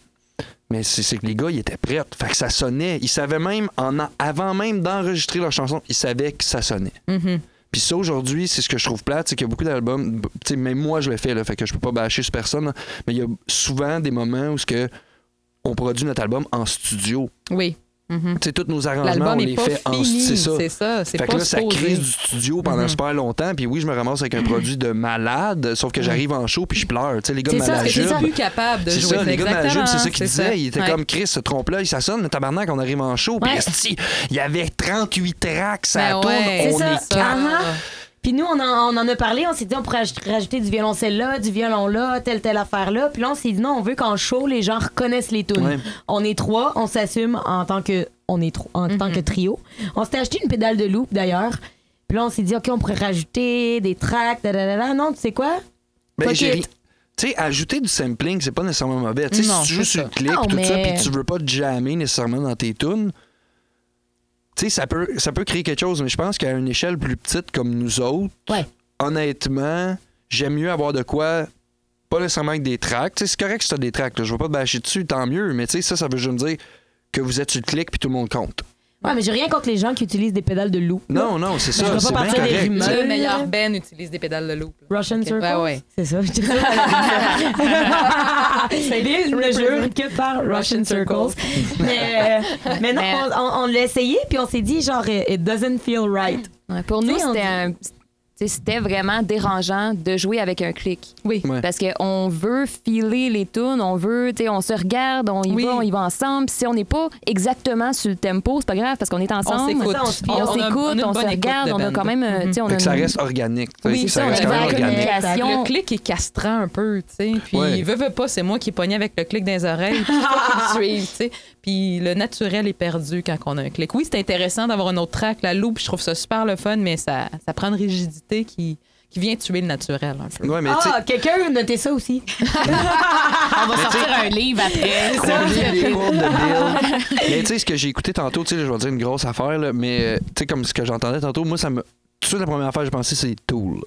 Mais c'est que les gars, ils étaient prêts. Fait que ça sonnait. Ils savaient même, en, avant même d'enregistrer leur chanson, ils savaient que ça sonnait. Mhm. Puis ça, aujourd'hui, c'est ce que je trouve plate, c'est qu'il y a beaucoup d'albums, tu sais, même moi, je le fais, là, fait que je peux pas bâcher sur personne, mais il y a souvent des moments où ce que on produit notre album en studio. Oui. Mhm. Tu sais, tous nos arrangements, on est les fait en fini. studio. C'est ça. C'est ça. C'est Fait que pas là, ça crise du studio pendant Mhm. super longtemps. Puis oui, je me ramasse avec un produit de malade, sauf que j'arrive en show puis je pleure. Tu sais, les gars de que Malajube. plus capable de jouer. ça, les gars de Malajube, c'est ça qu'ils disaient. Il était Ouais. comme Chris, ce trompe-l'œil, ça sonne, mais tabarnak, on arrive en show. Puis il y avait 38 tracks, ça Ben tourne, on est ça. Ah, Puis nous, on en, on en a parlé, on s'est dit on pourrait aj- rajouter du violoncelle là, du violon là, telle, telle affaire là. Puis là, on s'est dit non, on veut qu'en show, les gens reconnaissent les tunes. Ouais. On est trois, on s'assume en tant que on est en tant que trio. On s'était acheté une pédale de loop d'ailleurs. Puis là, on s'est dit OK, on pourrait rajouter des tracks, da, da, da. Non, tu sais quoi? Ben, Tu sais, ajouter du sampling, c'est pas nécessairement mauvais. Tu sais, si tu joues sur ça. le clip Non, tout ça, mais- puis tu veux pas te jammer nécessairement dans tes tunes, tu sais, ça peut, ça peut créer quelque chose, mais je pense qu'à une échelle plus petite comme nous autres, Ouais. honnêtement, j'aime mieux avoir de quoi, pas nécessairement avec des sais, c'est correct si t'as des tracks, là, je veux pas te bâcher dessus, tant mieux, mais tu sais, ça, ça veut juste dire que vous êtes sur le clic puis tout le monde compte. Ouais, mais j'ai rien contre les gens qui utilisent des pédales de loup. là. Non, non, c'est Je ça, pas c'est bien partir des correct. rumeurs. Le meilleur Ben utilise des pédales de loop. là. Russian Ok. Circles? Ouais, ouais. C'est ça. C'est Bill ne jure que par Russian Circles. mais, euh, mais non, Mais- on, on- on l'a essayé, puis on s'est dit, genre, it doesn't feel right. Ouais, pour nous, c'était dit- un- c'était vraiment dérangeant de jouer avec un clic. Oui. Ouais. Parce qu'on veut filer les tunes, on veut, tu sais, on se regarde, on y Oui. va, on y va ensemble. Puis si on n'est pas exactement sur le tempo, c'est pas grave parce qu'on est ensemble. on se fie- On, On a- on a s'écoute, une on, se regarde, de on a quand même, tu sais, on a que ça une- reste organique. tu sais, Oui, ça ça, reste quand même organique. communication. Le clic est castrant un peu, tu sais. Puis, Ouais. veut, veut pas, c'est moi qui pogné avec le clic dans les oreilles. Puis, tu sais. Puis, le naturel est perdu quand on a un clic. Oui, c'est intéressant d'avoir un autre track, la loupe, je trouve ça super le fun, mais ça, ça prend une rigidité qui, qui vient tuer le naturel un peu. Ouais, mais tu sais, Ah, quelqu'un notait ça aussi. On va sortir un livre après. On lit les cours de Bill. Mais tu sais, ce que j'ai écouté tantôt, tu sais, je vais dire une grosse affaire, là, mais euh, tu sais, comme ce que j'entendais tantôt, moi, ça me. Tout de suite, la première affaire que j'ai pensé, c'est Tool.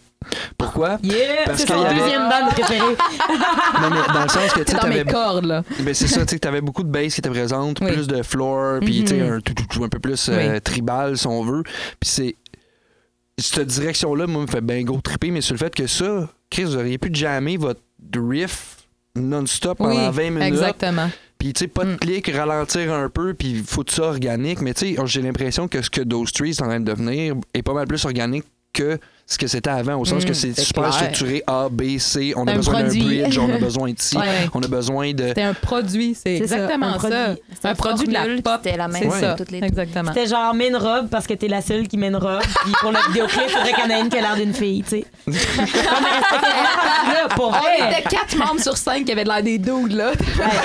Pourquoi? Yeah! Parce C'est son y avait- deuxième bande préférée. Non, mais dans le sens que tu t'avais. cordes, là. Ben c'est ça, tu sais, t'avais beaucoup de bass qui était présente, Oui. plus de floor, puis tu sais, Mhm. un, tout, tout, tout, un peu plus euh, Oui. tribal, si on veut. Puis c'est. Cette direction-là, moi, me fait bien gros triper, mais sur le fait que ça, Chris, vous auriez pu jammer votre riff non-stop pendant Oui, 20 minutes. exactement. Puis, tu sais, pas de Mm. clic, ralentir un peu, puis foutre ça organique. Mais, tu sais, j'ai l'impression que ce que Those Trees est en train de devenir est pas mal plus organique que ce que c'était avant, au sens que c'est c'est super clair. structuré A, B, C. On a Un besoin d'un bridge, on a besoin de ci, Ouais. on a besoin de. C'était un produit, c'est C'est ça, exactement un ça. produit. Un produit de la pop. C'était la même ça, toutes les exactement. C'était genre, mets une robe parce que t'es la seule qui met une robe. Puis pour le vidéoclip, il faudrait qu'il y en ait une qui a l'air d'une fille, tu sais. Pour On vrai. était quatre membres sur cinq qui avaient de l'air des dudes, là.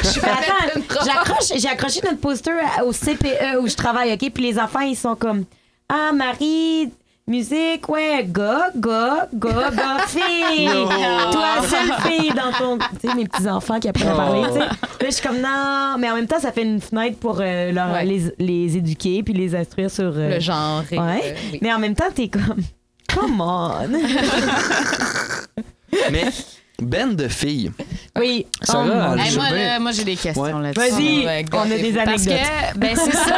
J'ai accroché notre poster au CPE où je travaille, OK? Puis les enfants, ils sont comme Ah, Marie, musique, ouais, gars, gars, gars, gars, fille. Toi, seule fille dans ton. Tu sais, mes petits-enfants qui apprennent à parler, tu sais. Là, je suis comme Non, mais en même temps, ça fait une fenêtre pour euh, leur- Ouais. les, les éduquer puis les instruire sur. euh, Le genre. et, Ouais. euh, oui. Mais en même temps, t'es comme. Come on! Mais, ben de filles. Oui. Sarah, Oh, elle- Hey, moi, bien- là, moi j'ai des questions Ouais. là-dessus. Vas-y, on a des. Parce anecdotes. que, ben c'est ça,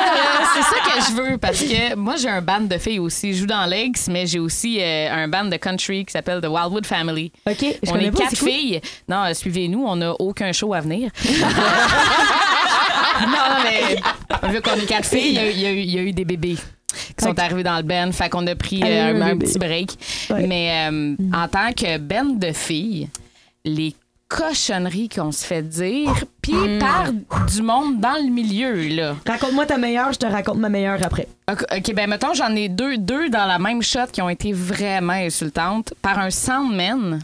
c'est ça que je veux. Parce que moi, j'ai un band de filles aussi. Je joue dans Legs, mais j'ai aussi euh, un band de country qui s'appelle The Wildwood Family. OK, je on connais est pas, quatre c'est filles. Non, euh, suivez-nous, on n'a aucun show à venir. non, mais vu qu'on est quatre filles, il y a, eu- il y a eu, il y a eu des bébés qui sont arrivés dans le band. Fait qu'on a pris Ah, il y a euh, eu un, un un bébé. petit break. Ouais. Mais euh, en tant que band de filles, les cochonneries qu'on se fait dire, puis par du monde dans le milieu, là. Raconte-moi ta meilleure, je te raconte ma meilleure après. OK, ben mettons, j'en ai deux, deux dans la même shot qui ont été vraiment insultantes par un soundman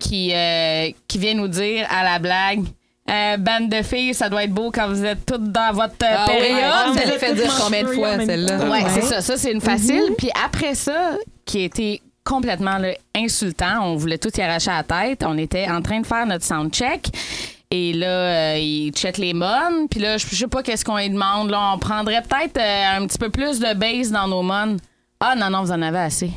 qui, euh, qui vient nous dire à la blague euh, Bande de filles, ça doit être beau quand vous êtes toutes dans votre euh, Ah oui, période. ça les fait dire combien de fois, celle-là? Ouais, Ouais. c'est ça. Ça, c'est une facile. Puis après ça, qui a été complètement là, insultant, on voulait tout y arracher à la tête. On était en train de faire notre sound check. Et là, euh, il check les mônes. Puis là, je sais pas qu'est-ce qu'on lui demande. Là, on prendrait peut-être euh, un petit peu plus de bass dans nos mônes. Ah non, non, vous en avez assez.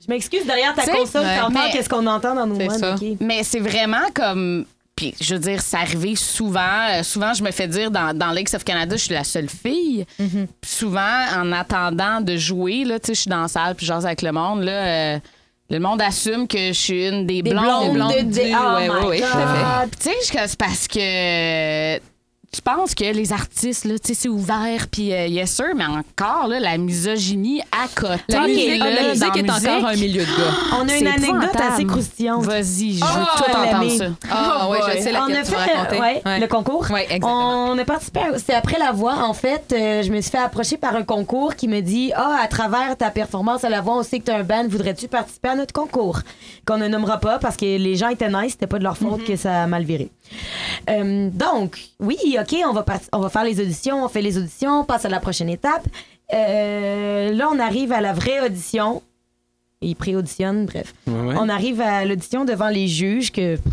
Je m'excuse, derrière ta Tu sais, console, ouais. t'entends Mais- qu'est-ce qu'on entend dans nos C'est modes. ça. OK? Mais c'est vraiment comme. Puis, je veux dire, c'est arrivé souvent. Euh, souvent, je me fais dire dans, dans of Canada, je suis la seule fille. Puis souvent, en attendant de jouer, là, tu sais, je suis dans la salle, puis je jase avec le monde, là. euh, le monde assume que je suis une des, Des blondes. blondes, de du-. Oh ouais, my ouais. Puis, tu sais, c'est parce que. Tu penses que les artistes, là, tu sais, c'est ouvert, puis euh, yes sir, mais encore, là, la misogynie à côté. La musique, là, la musique dans est musique. encore un milieu de gars. On a C'est une anecdote assez croustillante. Vas-y, je veux Ah, tout entendre ça. Ah, ouais, je sais on laquelle a tu vas fait raconter. ouais, Ouais. le concours. Ouais, exactement. On a participé, à- c'était après la voix. En fait, euh, je me suis fait approcher par un concours qui me dit Ah, à travers ta performance à la voix, on sait que tu as un band, voudrais-tu participer à notre concours Qu'on ne nommera pas parce que les gens étaient nice, c'était pas de leur faute que ça a mal viré. Euh, donc, oui, OK, on va, on va faire les auditions, on fait les auditions, on passe à la prochaine étape. Euh, là, on arrive à la vraie audition. Ils pré-auditionnent, bref. Ouais, ouais. On arrive à l'audition devant les juges que pff,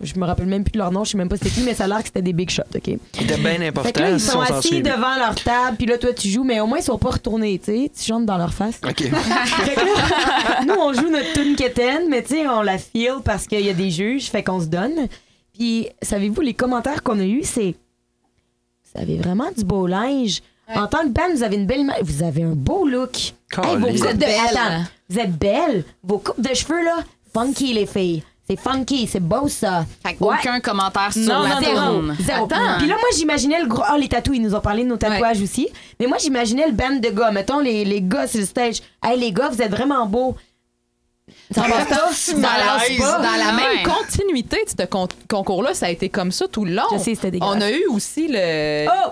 je me rappelle même plus de leur nom, je sais même pas c'était qui, mais ça a l'air que c'était des big shots, OK? C'était bien important. là, ils sont assis devant leur table, puis là, toi, tu joues, mais au moins, ils sont pas retournés, tu sais. Tu chantes dans leur face. OK. Fait que là, nous, on joue notre tune quétaine, mais tu sais, on la feel parce qu'il y a des juges, fait qu'on se donne. Puis, savez-vous, les commentaires qu'on a eus, c'est Vous avez vraiment du beau linge. En tant que band, vous avez une belle. Vous avez un beau look. Hey, vos Caliste. coupes de... belle. Attends, vous êtes belle. Vos coupes de cheveux, là, funky, les filles. C'est funky, c'est beau, ça. Fait que Ouais. aucun commentaire sur Non, la non. Zéro. Attends. Puis là, moi, j'imaginais le gros. Ah, les tatous, ils nous ont parlé de nos tatouages aussi. Mais moi, j'imaginais le band de gars. Mettons, les, les gars sur le stage. Hey, les gars, vous êtes vraiment beaux. Ça passe? Dans la Ouais. même continuité de ce con- concours-là, ça a été comme ça tout le long. Je sais, c'était dégueulasse. On a eu aussi le. Oh!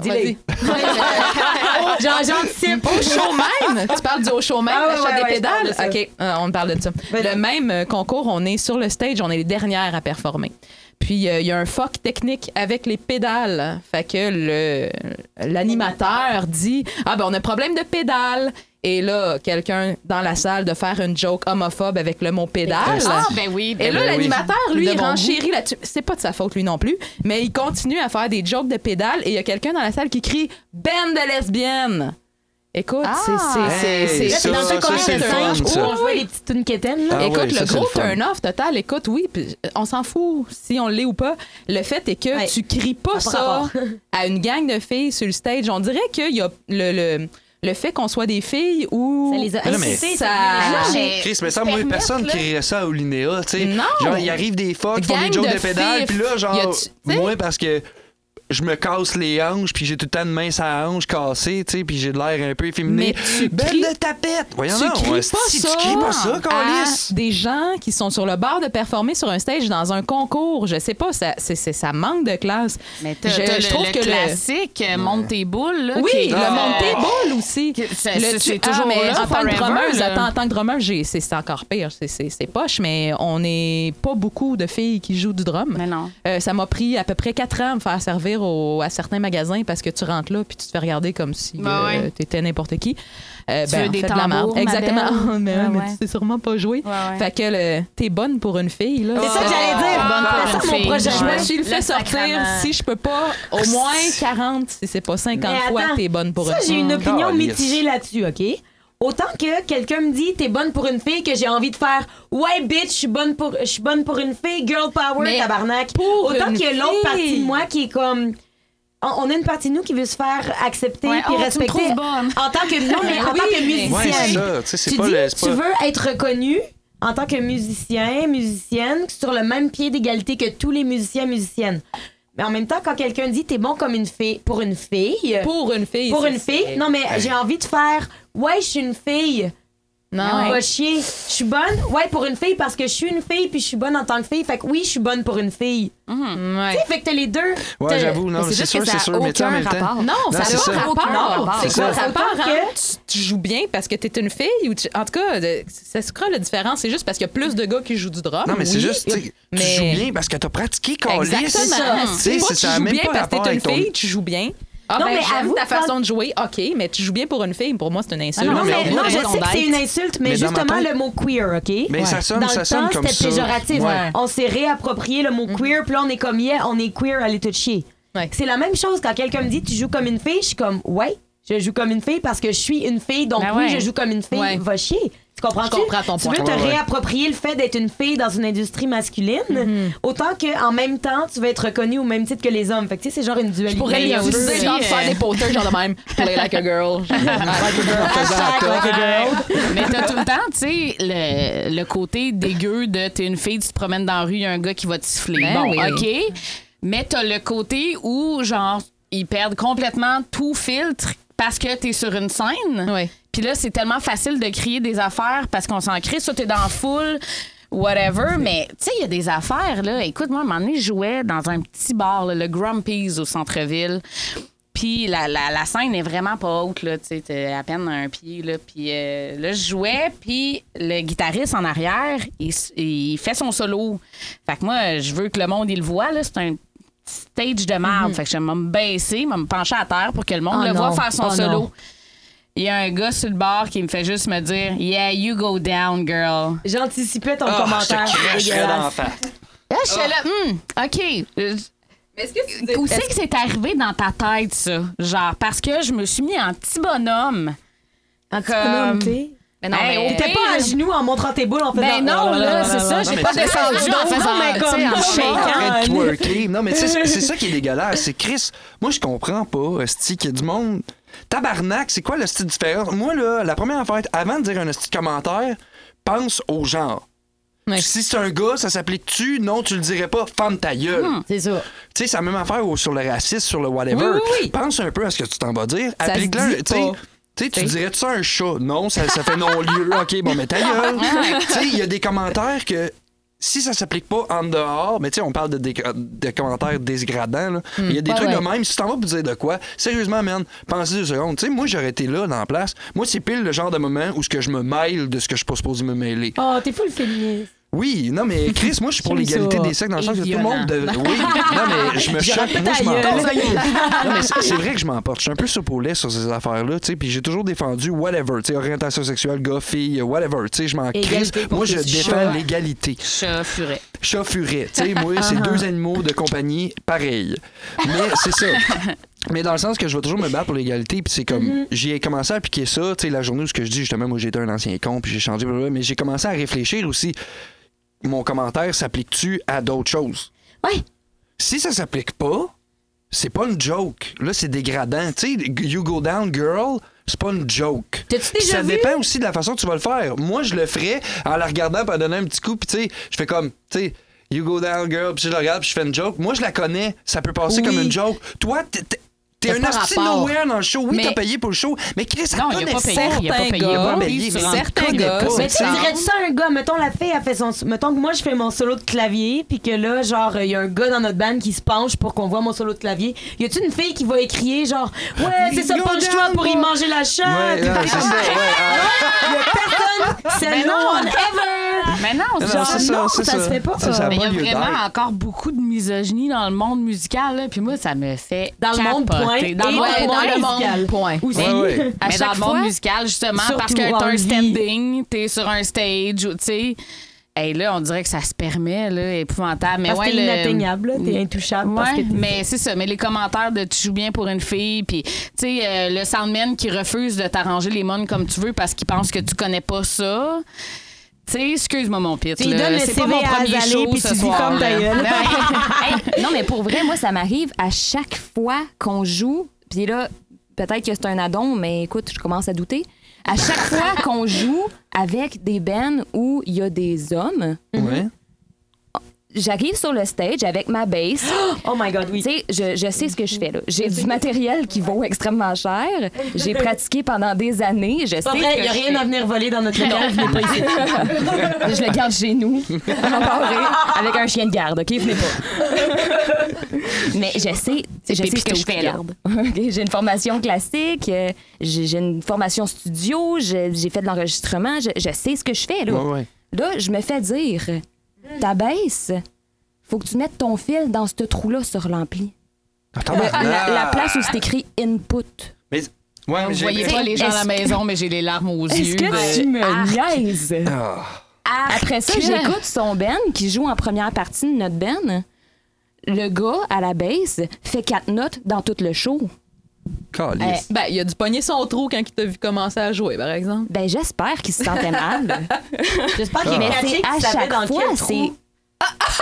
Dis-le. J'anticipe. Au show même, tu parles du au show même, Ah ouais, l'achat ouais, des pédales? de. OK, euh, on parle de ça. Ben, le même euh, concours, on est sur le stage, on est les dernières à performer. Puis euh, il y a un fuck technique avec les pédales. Fait que le l'animateur dit "Ah ben on a un problème de pédales." Et là, quelqu'un dans la salle de faire une joke homophobe avec le mot pédale. Ah, ben oui. Et Ben là, oui. l'animateur, lui, De il renchérit là-dessus. C'est pas de sa faute, lui non plus, mais il continue à faire des jokes de pédale et il y a quelqu'un dans la salle qui crie Ben de lesbiennes. Écoute, Ah. c'est- c'est- Hey, c'est. Là, ça, c'est dans ça, un coin c'est de on jouait les petites tunes quétaines, là. Ah Écoute, le ça, c'est gros turn-off total, écoute, oui, euh, on s'en fout si on l'est ou pas. Le fait est que Ouais. tu cries pas Ça à une gang de filles sur le stage. On dirait qu'il y a le, le, fait qu'on soit des filles ou. Ça les a non, mais- incités, Ça- ça- mais- Chris, mais ça, moi, personne là. qui crierait ça au Linéa, tu sais. Non. Genre, il arrive des fucks, qui font des jokes de de, pédale, puis là, genre, Y a-tu- t'sais? moi, parce que je me casse les hanches, puis j'ai tout le temps de main la hanche cassée, tu sais, puis j'ai de l'air un peu efféminé. Mais tu Belle cries- de tapette! Voyons tu cries ouais, pas si ça, tu cries pas ça, à des gens qui sont sur le bord de performer sur un stage dans un concours. Je sais pas, ça, c'est, c'est- ça manque de classe. Mais t'as, Je- t'as je le, trouve le que le- classique, euh, monte tes boules. Là, Oui, qui- le Ah. monté boule aussi. C'est- Le tu- c'est toujours ah, mais là, en tant que forever, drummeuse, attends, en tant que drummer, j'ai- c'est, c'est encore pire. C'est, c'est, c'est poche, mais on n'est pas beaucoup de filles qui jouent du drum. Mais non. Euh, ça m'a pris à peu près quatre ans à me faire servir au- à certains magasins parce que tu rentres là puis tu te fais regarder comme si Ben ouais. tu étais n'importe qui. Euh, Tu veux on des fait de la merde. tambours, ma Exactement. belle? mais Ouais, mais ouais. tu sais sûrement pas jouer. Ouais, ouais. Fait que le- t'es bonne pour une fille. Là. C'est ça que j'allais dire. Ah, Bonne pour pour mon une projet. fille. Je me suis le fait Le sortir si je peux pas au moins 40, si c'est pas 50 Mais fois, t'es bonne pour ça, une j'ai fille. une opinion mitigée là-dessus, OK? Autant que quelqu'un me dit t'es bonne pour une fille que j'ai envie de faire ouais bitch je suis bonne pour je suis bonne pour une fille girl power Mais tabarnak pour autant une qu'il y a l'autre partie de moi qui est comme on a une partie de nous qui veut se faire accepter Ouais, puis oh, tu me respecter en tant que non mais en Oui, tant que Ouais, ça, tu sais, c'est tu pas dis le. tu pas- veux être reconnu en tant que musicien musicienne sur le même pied d'égalité que tous les musiciens musiciennes mais en même temps quand quelqu'un dit t'es bon comme une fille pour une fille Pour une fille. pour une fille. Non, mais j'ai envie de faire. Ouais, je suis une fille. Non. Va chier. Je suis bonne? Ouais, pour une fille parce que je suis une fille puis je suis bonne en tant que fille. Fait que oui, je suis bonne pour une fille. Ouais. Tu sais, fait que t'as les deux. Ouais, j'avoue, non, c'est sûr, c'est sûr, mais tu en même temps. rapport. Non, ça n'a pas rapport. Non, C'est c'est quoi? ça. Ça part Autant hein? que- tu, tu joues bien parce que t'es une fille ou tu- en tout cas, ça se croit la différence. C'est juste parce qu'il y a plus de gars qui jouent du drum. Non, mais c'est oui, juste, tu sais, tu mais- joues bien parce que t'as pratiqué. Exactement. Tu sais, C'est pas c'est- que ça tu a joues même bien pas parce que rapport t'es une avec tu joues bien. Ah, Non, ben, mais j'aime avoue, ta façon de jouer, OK, mais tu joues bien pour une fille. Pour moi, c'est une insulte. non, non, mais mais, on non, je sais que c'est une insulte, mais, justement, tête- le mot queer, OK? Mais ça sonne, Dans ça le sonne temps, comme c'était ça. péjoratif. Ouais. On s'est réapproprié le mot queer, puis là, on est comme, yeah, on est queer, allez tout chier. Ouais. C'est la même chose quand quelqu'un me dit, tu joues comme une fille, je suis comme, ouais, je joue comme une fille parce que je suis une fille, donc Ben oui, ouais. je joue comme une fille. Ouais. Va chier. Tu comprends-tu? Je comprends ton tu point. veux te réapproprier le fait d'être une fille dans une industrie masculine, Mm-hmm. autant qu'en même temps, tu veux être reconnue au même titre que les hommes. Fait que tu sais, c'est genre une dualité. Je pourrais utiliser, aussi, genre, faire des posters, genre de même. Play like a girl. Hashtag like a girl. Mais t'as tout le temps, tu sais, le, le côté dégueu de t'es une fille, tu te promènes dans la rue, il y a un gars qui va te siffler. Ben bon, oui. OK. Mais t'as le côté où, genre, ils perdent complètement tout filtre parce que t'es sur une scène. Ouais. Puis là, c'est tellement facile de crier des affaires parce qu'on s'en crie. Soit t'es dans la foule, whatever. Mais tu sais, il y a des affaires, là. Écoute, moi, à un moment donné, je jouais dans un petit bar, là, le Grumpy's au centre-ville. Puis la, la, la scène est vraiment pas haute, là. Tu sais, à peine un pied, là. Puis euh, là, je jouais, puis le guitariste en arrière, il, il fait son solo. Fait que moi, je veux que le monde, il le voit, là. C'est un stage de merde. Fait que je vais me baisser, je me pencher à terre pour que le monde Oh le non. voit faire son Oh solo. non. Il y a un gars sur le bar qui me fait juste me dire Yeah, you go down, girl. J'anticipais ton Ah, je commentaire. te dans la. Là, je suis là, hum, OK. Est-ce que tu Où c'est que c'est arrivé dans ta tête, ça? Genre, parce que je me suis mis en petit bonhomme. En petit Comme- bonhomme. Mais non, Hey, mais T'étais pire, pas à genoux en montrant tes boules en faisant. Ben non, là, c'est ça. J'ai mais pas descendu en Non, faisant, mais en non, shakant. non. train de twerker. Non, mais tu sais, c'est c'est ça qui est dégueulasse. C'est Chris. Moi, je comprends pas, Esti, qu'il y a du monde. Tabarnak, c'est quoi le style différent? Moi, là, la première affaire, avant de dire un style commentaire, pense au genre. Ouais. Si c'est un gars, ça s'applique-tu? Non, tu le dirais pas. Femme ta gueule. C'est ça. Tu sais, c'est la même affaire au- sur le racisme, sur le whatever. Oui, oui, oui. Pense un peu à ce que tu t'en vas dire. Applique-le. Dit Tu sais, pas. tu sais, tu dirais-tu ça un chat? Non, ça, ça fait non-lieu. OK, bon, mais ta gueule. tu sais, il y a des commentaires que si ça s'applique pas en dehors, mais tu sais, on parle de, commentaires désgradants, là. Mais il y a des ouais, trucs ouais. de même. Si tu t'en vas pour dire de quoi, sérieusement, man, pensez deux secondes. Tu sais, moi, j'aurais été là, dans la place. Moi, c'est pile le genre de moment où ce que je me mêle de ce que je suis pas supposé me mêler. Oh, t'es full féministe. Oui, non, mais Chris, moi, je suis pour l'égalité des sexes dans le sens que tout le monde. devrait- Oui, non, mais je me choque. Moi, je ta m'en gueule. porte. Non, mais c'est vrai que je m'emporte. Je suis un peu soupolé sur ces affaires-là, tu sais, puis j'ai toujours défendu whatever, tu sais, orientation sexuelle, gars, fille, whatever, tu sais, je m'en pour Moi, je défends l'égalité. Chat furet. Chat furet, tu sais, moi, c'est deux animaux de compagnie pareils. Mais c'est ça. Mais dans le sens que je vais toujours me battre pour l'égalité, puis c'est comme, j'ai commencé à appliquer ça, tu sais, la journée où ce que je dis, justement, moi, j'étais un ancien con, puis j'ai changé, mais j'ai commencé à réfléchir aussi. Mon commentaire s'applique-tu à d'autres choses? Ouais. Si ça s'applique pas, c'est pas une joke. Là, c'est dégradant. Tu sais, you go down, girl, c'est pas une joke. T'as-tu Puis déjà ça vu? dépend aussi de la façon que tu vas le faire. Moi, je le ferais en la regardant pour donner un petit coup, puis tu sais, je fais comme, tu sais, you go down, girl, puis je la regarde, puis je fais une joke. Moi, je la connais, ça peut passer Oui. comme une joke. Toi, t'es- t'es un hostie nowhere dans le show. Oui, Mais- t'as payé pour le show, mais Chris, ça Non, il a pas connaît payé. ça. Il a pas Certains payé. pas mais certains connais gars, pas. Mais tu dirais ça à un gars? Mettons, la fille a fait son. Mettons que moi, je fais mon solo de clavier, puis que là, genre, il y a un gars dans notre band qui se penche pour qu'on voit mon solo de clavier. Y a-tu une fille qui va écrier, genre, ouais, c'est ça, down, pour y manger la chatte? Ouais, non, c'est ça, ouais. ah. Personne, c'est Mais non. one ever! Mais non, Non, genre, c'est ça, non, c'est ça se fait pas. Ça, ça a Mais il y pas a lieu vraiment d'être. encore beaucoup de misogynie dans le monde musical. Là. Puis moi, ça me fait Dans le monde, capoter. point. Dans le monde, dans le musical. monde, point. Aussi. Ouais, ouais. Mais À dans le monde fois, musical, justement, parce que t'as en un standing, t'es sur un stage, tu sais. Et là, on dirait que ça se permet, là, épouvantable. Mais Parce ouais, t'es le- inatteignable, là, t'es intouchable. parce que Ouais, mais c'est ça. Mais les commentaires de tu joues bien pour une fille, puis tu sais, euh, le soundman qui refuse de t'arranger les mônes comme tu veux parce qu'il pense que tu connais pas ça. Tu sais, excuse-moi mon pit. Tu lui là, donnes le c'est pas mon à premier Azalée, show puis ce tu dis soir. ferme ta là. gueule. Hey, non, mais pour vrai, moi, ça m'arrive à chaque fois qu'on joue. Puis là, peut-être que c'est un addon, mais écoute, je commence à douter. À chaque fois qu'on joue avec des bands où il y a des hommes, Ouais. J'arrive sur le stage avec ma bass. Oh my god, oui. Tu sais, je, je sais ce que je fais là. J'ai du matériel qui vaut extrêmement cher. J'ai pratiqué pendant des années. Je sais il n'y a rien à venir voler dans notre local. venez pas ici. Je le garde chez nous, avec un chien de garde, OK? Venez pas. Mais je sais, je sais ce que je fais, là. garde. OK? J'ai une formation classique, j'ai une formation studio, j'ai j'ai fait de l'enregistrement, je, je sais ce que je fais, là. Ouais, ouais. Là, je me fais dire, ta baisse, faut que tu mettes ton fil dans ce trou-là sur l'ampli. Attends, Le- la, la place où c'est écrit input. Mais, ouais, mais Vous j'ai voyez pas les gens à la maison, mais j'ai les larmes aux Est-ce yeux. que de- tu me niaises? Ah. Après ça, j'écoute son Ben qui joue en première partie de notre Ben. Le gars, à la basse, fait quatre notes dans tout le show. Calisse. Ben, il a dû pogner son trou quand il t'a vu commencer à jouer, par exemple. Ben, j'espère qu'il se sentait mal. J'espère qu'il c'est caché à chaque dans fois, c'est.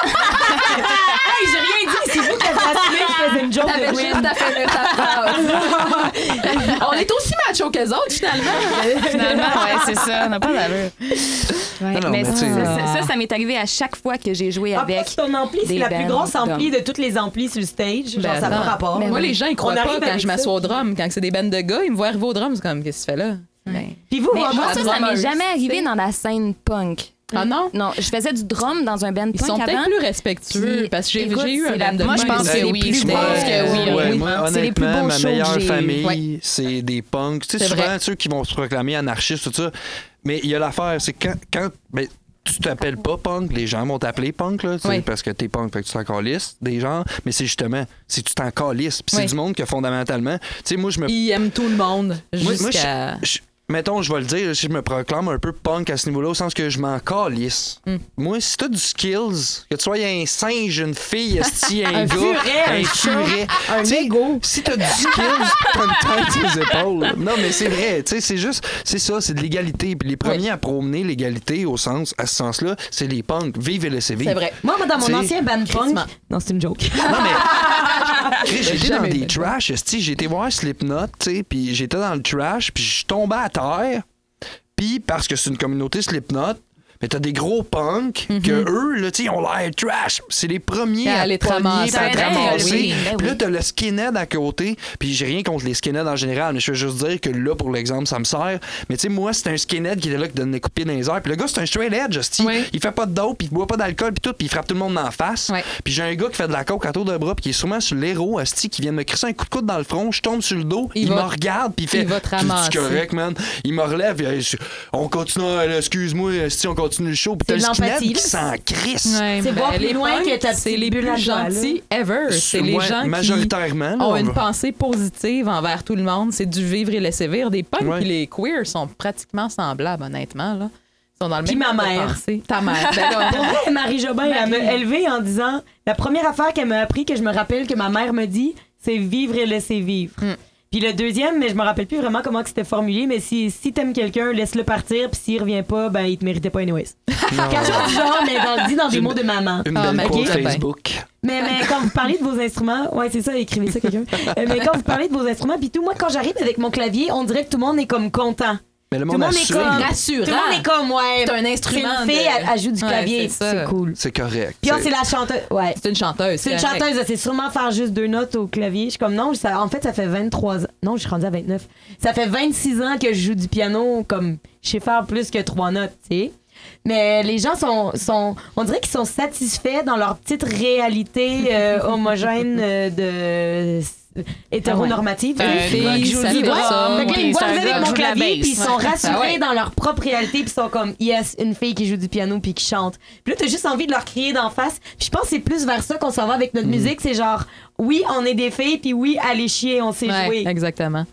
Hey, j'ai rien dit, c'est vous qui avez assumé que je faisais une joke de weed. à finir ta phrase. On est aussi macho qu'eux autres, finalement. Finalement, ouais, c'est ça. On n'a pas d'allure. Ouais, Non, non, mais mais ça, ça, ça, ça m'est arrivé à chaque fois que j'ai joué En avec. ton ampli, c'est la plus grosse ampli de toutes les amplis sur le stage. Genre, Ben, ça n'a pas rapport. Mais Moi, oui. les gens, ils On croient pas quand je m'assois au ça. drum. Quand c'est des bandes de gars, ils me voient arriver au drum. C'est comme, qu'est-ce que tu fais là? Puis vous, Mais moi, ça, ça m'est jamais arrivé dans la scène punk. Ah non? Non, je faisais du drum dans un band Ils punk sont peut-être plus respectueux Puis, parce que j'ai écoute, j'ai eu un band de moi, je pense que C'était- oui, je pense que oui, Ouais, oui. moi, C'est les plus honnêtement, beaux ma meilleure j'ai- famille, Ouais. c'est des punks. Tu sais, C'est souvent, vrai. ceux qui vont se proclamer anarchistes, tout ça. Mais il y a l'affaire, c'est quand, quand ben, tu t'appelles pas punk, les gens vont t'appeler punk, là, Oui. parce que t'es punk, fait que tu t'en calisses des gens. Mais c'est justement, si tu t'en calisses. Puis c'est Oui. du monde que fondamentalement, tu sais, moi, je me Ils aiment tout le monde moi, moi, jusqu'à... je- je- mettons, je vais le dire, si je me proclame un peu punk à ce niveau-là, au sens que je m'en calisse. Hmm. Moi, si t'as du skills, que tu sois un singe, une fille, esti, un, Un gars, furet, un furet, un Lego. Si t'as du skills, t'as une tête sur les épaules. Non, mais c'est vrai, tu sais, c'est juste, c'est ça, c'est de l'égalité. Puis les premiers à promener l'égalité au sens, à ce sens-là, c'est les punks. Vive et laissez vivre. C'est vrai. Moi, dans mon T'sais, ancien band punk. Non, c'est une joke. Non, mais. J'étais dans des trash, j'ai été voir Slipknot, tu sais, puis j'étais dans le trash, puis je tombais à terre, puis parce que c'est une communauté Slipknot, mais t'as des gros punks que eux, là, ils ont l'air trash. C'est les premiers À pogner, ramasser. puis à te Ben ramasser. oui, ben Puis là, t'as le skinhead à côté, puis j'ai rien contre les skinheads en général, mais je veux juste dire que là, pour l'exemple, ça me sert. Mais tu sais, moi, c'était un skinhead qui était là, qui donne des coups dans les airs, puis le gars, c'est un straight edge. Oui. Il fait pas de dope, puis il boit pas d'alcool, puis tout, puis il frappe tout le monde la face. Puis j'ai un gars qui fait de la coke à tour de bras, puis qui est sûrement sur l'héros, esti, qui vient de me crisser un coup de coude dans le front, je tombe sur le dos, Il il, va- me regarde, puis il fait. il va te ramasser. Correct, man. Il me relève, on continue, excuse-moi, on continue le show, puis t'as le skinhead qui là. s'en crisse. Ouais, C'est ben, voir plus loin que ta C'est les plus gentils ever. C'est les gens qui majoritairement, ont on une pensée positive envers tout le monde. C'est du vivre et laisser vivre. Des punks puis les queers sont pratiquement semblables, honnêtement. Là. Ils sont dans le Puis même ma mère. pensée. Ta mère. Ben là, Pour vrai, Marie Jobin, elle m'a élevée en disant la première affaire qu'elle m'a appris, que je me rappelle que ma mère me dit, c'est vivre et laisser vivre. Hmm. Puis le deuxième, mais je me rappelle plus vraiment comment que c'était formulé, mais si, si t'aimes quelqu'un, laisse-le partir, puis s'il revient pas, ben il te méritait pas anyways. Quelque chose du genre, mais dans, dit dans des mots de maman. Une Ah, belle quote. Facebook. Mais, mais quand vous parlez de vos instruments, ouais, c'est ça, écrivez ça quelqu'un. Euh, mais quand vous parlez de vos instruments, puis tout, moi, quand j'arrive avec mon clavier, on dirait que tout le monde est comme content. Mais le Tout le monde monde est assume. comme. rassurant. Tout le monde est comme, ouais. C'est un instrument C'est une fille, de- elle, elle joue du Ouais, clavier. c'est ça. c'est cool. C'est correct. Puis ah, c'est- c'est la chanteuse. Ouais. C'est une chanteuse. C'est une correct. chanteuse, sait sûrement faire juste deux notes au clavier. Je suis comme, non, ça, en fait, ça fait 23 ans. Non, je suis rendue à 29. Ça fait 26 ans que je joue du piano, comme, je sais faire plus que trois notes, tu sais. Mais les gens sont, sont on dirait qu'ils sont satisfaits dans leur petite réalité euh, homogène euh, de hétéronormative. Ah ouais. tu sais. C'est un gars qui joue Ils du voient- drum, Fait que ils avec mon clavier, puis ils sont rassurés Ah ouais. dans leur propre réalité, puis ils sont comme, yes, une fille qui joue du piano puis qui chante. Puis là, t'as juste envie de leur crier d'en face. Puis je pense que c'est plus vers ça qu'on s'en va avec notre Mm. musique. C'est genre, oui, on est des filles, puis oui, allez chier, on sait Ouais, jouer. exactement.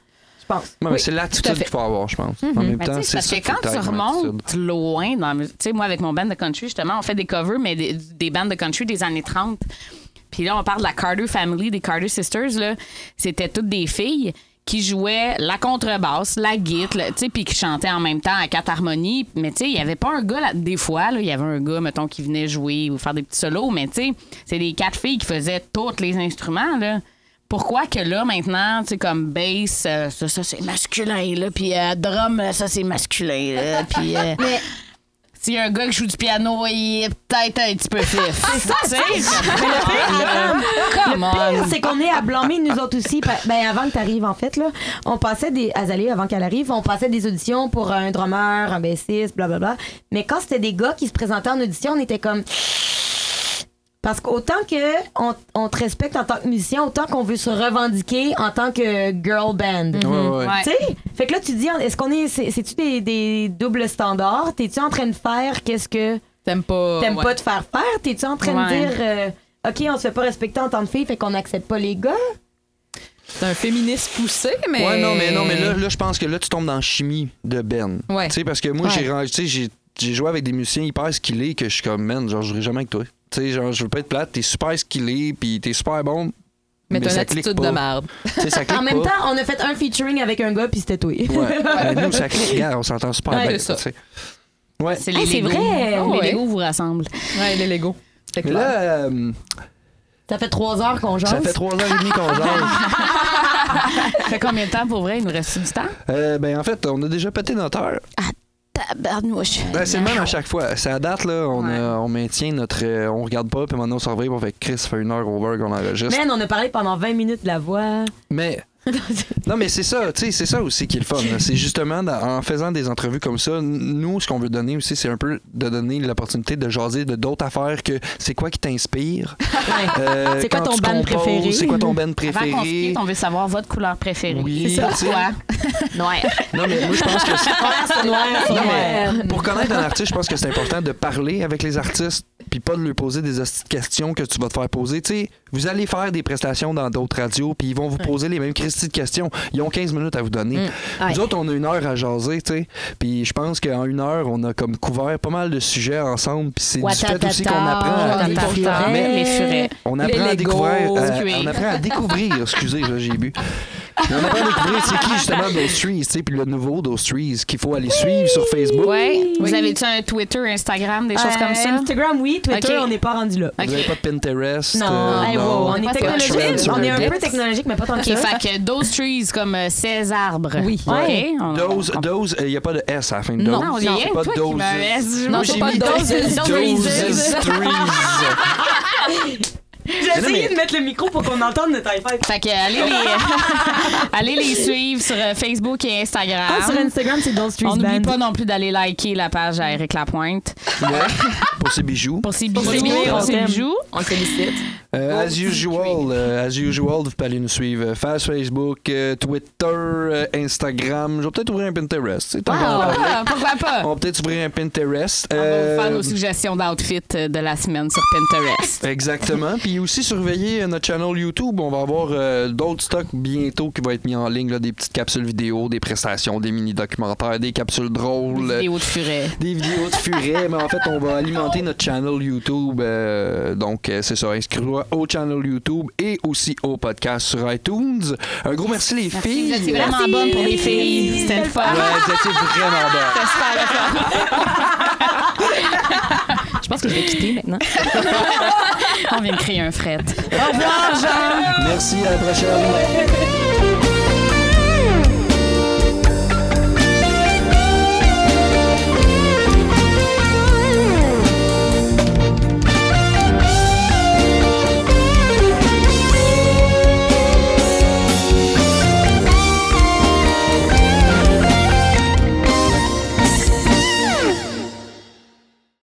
Je pense. Ouais, Oui, c'est l'attitude fait. qu'il faut avoir, je pense. En même Ben, temps, tu sais, c'est parce ça que quand tu remontes loin dans moi, avec mon band de country, justement, on fait des covers, mais des, des bands de country des années 30. Puis là, on parle de la Carter Family, des Carter Sisters, là. C'était toutes des filles qui jouaient la contrebasse, la guitare, puis qui chantaient en même temps à quatre harmonies. Mais tu sais, il n'y avait pas un gars, là, des fois, il y avait un gars, mettons, qui venait jouer ou faire des petits solos, mais tu sais, c'est les quatre filles qui faisaient tous les instruments, là. Pourquoi que là, maintenant, tu sais, comme bass, euh, ça, ça, c'est masculin, là, puis euh, drum, ça, c'est masculin, là, puis... euh, S'il y a un gars qui joue du piano, il est peut-être un petit peu fif. C'est ça, tu sais? Come on. c'est qu'on est à blâmer nous autres aussi. Ben, avant que tu arrives, en fait, là, on passait des. Azalée, avant qu'elle arrive, on passait des auditions pour un drummer, un bassiste, blablabla. Mais quand c'était des gars qui se présentaient en audition, on était comme. Parce qu'autant que on, on te respecte en tant que musicien, autant qu'on veut se revendiquer en tant que girl band. Ouais, ouais. Ouais. Tu sais? Fait que là, tu dis, est-ce qu'on est. c'est- C'est-tu des, des doubles standards? T'es-tu en train de faire qu'est-ce que T'aimes pas. t'aimes ouais. pas te faire faire? T'es-tu en train Ouais. de dire, euh, OK, on se fait pas respecter en tant que fille, fait qu'on n'accepte pas les gars? C'est un féministe poussé, mais. Ouais, non, mais non, mais là, là je pense que là, tu tombes dans la chimie de Ben. Ouais. Tu sais, parce que moi, Ouais. j'ai ren- tu sais, j'ai j'ai joué avec des musiciens hyper skillés que je suis comme, man, genre, je jouerai jamais avec toi. Tu sais, genre, je veux pas être plate, t'es super skillé, puis t'es super bon. Mais t'as une attitude de merde. En même pas. temps, on a fait un featuring avec un gars, puis c'était toi. Ouais. Nous, ça clique, regarde, on s'entend super Ouais, bien. c'est. Ouais. Ah, vrai. Les Ouais. Legos vous rassemblent. Ouais, les Lego. C'est Mais clair. là, euh, Ça fait trois heures qu'on jase. ça fait trois heures et demie qu'on jase. Ça fait combien de temps pour vrai? Il nous reste du temps? Euh, ben, en fait, on a déjà pété notre heure. Tabarnouche. Ben, c'est le même à chaque fois. C'est à date, là, on, Ouais. a- on maintient notre. euh, on regarde pas, puis maintenant on surveille, puis on fait Chris, fait une heure over qu'on enregistre. Man, on a parlé pendant 20 minutes de la voix. Mais. Non, mais c'est ça, tu sais, c'est ça aussi qui est le fun. C'est justement dans- en faisant des entrevues comme ça, nous, ce qu'on veut donner aussi, c'est un peu de donner l'opportunité de jaser de d'autres affaires que c'est quoi qui t'inspire. Euh, C'est quoi ton band préféré? C'est quoi ton band Avant qu'on se préféré? quitte, on veut savoir votre couleur préférée. Oui, c'est ça. Noir. Non, mais moi, je pense que c'est. Noir, noir, pour connaître un artiste, je pense que c'est important de parler avec les artistes. Puis pas de lui poser des questions que tu vas te faire poser. Tu sais, vous allez faire des prestations dans d'autres radios, puis ils vont vous poser les mêmes de questions. Ils ont 15 minutes à vous donner. Ouais. Nous autres, on a une heure à jaser, tu sais. Puis je pense qu'en une heure, on a comme couvert pas mal de sujets ensemble, puis c'est du fait aussi qu'on apprend à... furets. On apprend à découvrir. euh, on apprend à découvrir. Excusez, j'ai bu. On apprend à découvrir c'est qui justement Those Trees, tu sais, puis le nouveau Those Trees qu'il faut aller suivre sur Facebook. Ouais. Vous avez-tu un Twitter, Instagram, des choses Euh, comme ça? Instagram, oui. Twitter, Ok. on n'est pas rendu là. Vous n'avez pas de Pinterest. Non, euh, hey, wow, on est Pas de technologique. sur On est un Reddit. peu technologique, mais pas tant que OK, ça. fait que those trees comme euh, ces arbres. Oui. OK, Ouais. on- Dose, on- dose, il n'y a pas de S à la fin de dose. Non, il y a rien pas que toi de qui doses. S. Non, Moi, c'est j'ai pas mis doses, doses, doses. trees. J'ai essayé mais- de mettre le micro pour qu'on entende notre iPhone. Fait que allez les, allez les suivre sur euh, Facebook et Instagram. Ah, sur Instagram, c'est Dole Street on n'oublie pas non plus d'aller liker la page à Eric Lapointe Ouais, pour ses bijoux. pour ses Pour bijoux. ses bijoux, Pour on ses bijoux. On le félicite. Euh, as usual, euh, as usual, vous pouvez aller nous suivre euh, face Facebook, euh, Twitter, euh, Instagram. Je vais peut-être ouvrir un Pinterest. en Ah, pourquoi pas? On va peut-être ouvrir un Pinterest. On va vous Euh, faire nos suggestions d'outfit euh, de la semaine sur Pinterest. Exactement. Puis aussi surveiller euh, notre channel YouTube. On va avoir euh, d'autres stocks bientôt qui vont être mis en ligne. là, des petites capsules vidéo, des prestations, des mini-documentaires, des capsules drôles. euh, Vidéo de furet. Des vidéos de furet, mais en fait, on va alimenter notre channel YouTube. euh, donc, euh, c'est ça. Inscrivez-vous au channel YouTube et aussi au podcast sur iTunes. Un gros merci, les Vous filles. étiez vraiment bonne pour les filles. C'était le fun. Ouais, vous étiez vraiment bonnes. C'était super le fun. Je pense que je vais quitter maintenant. On vient de créer un fret. Merci, à la prochaine.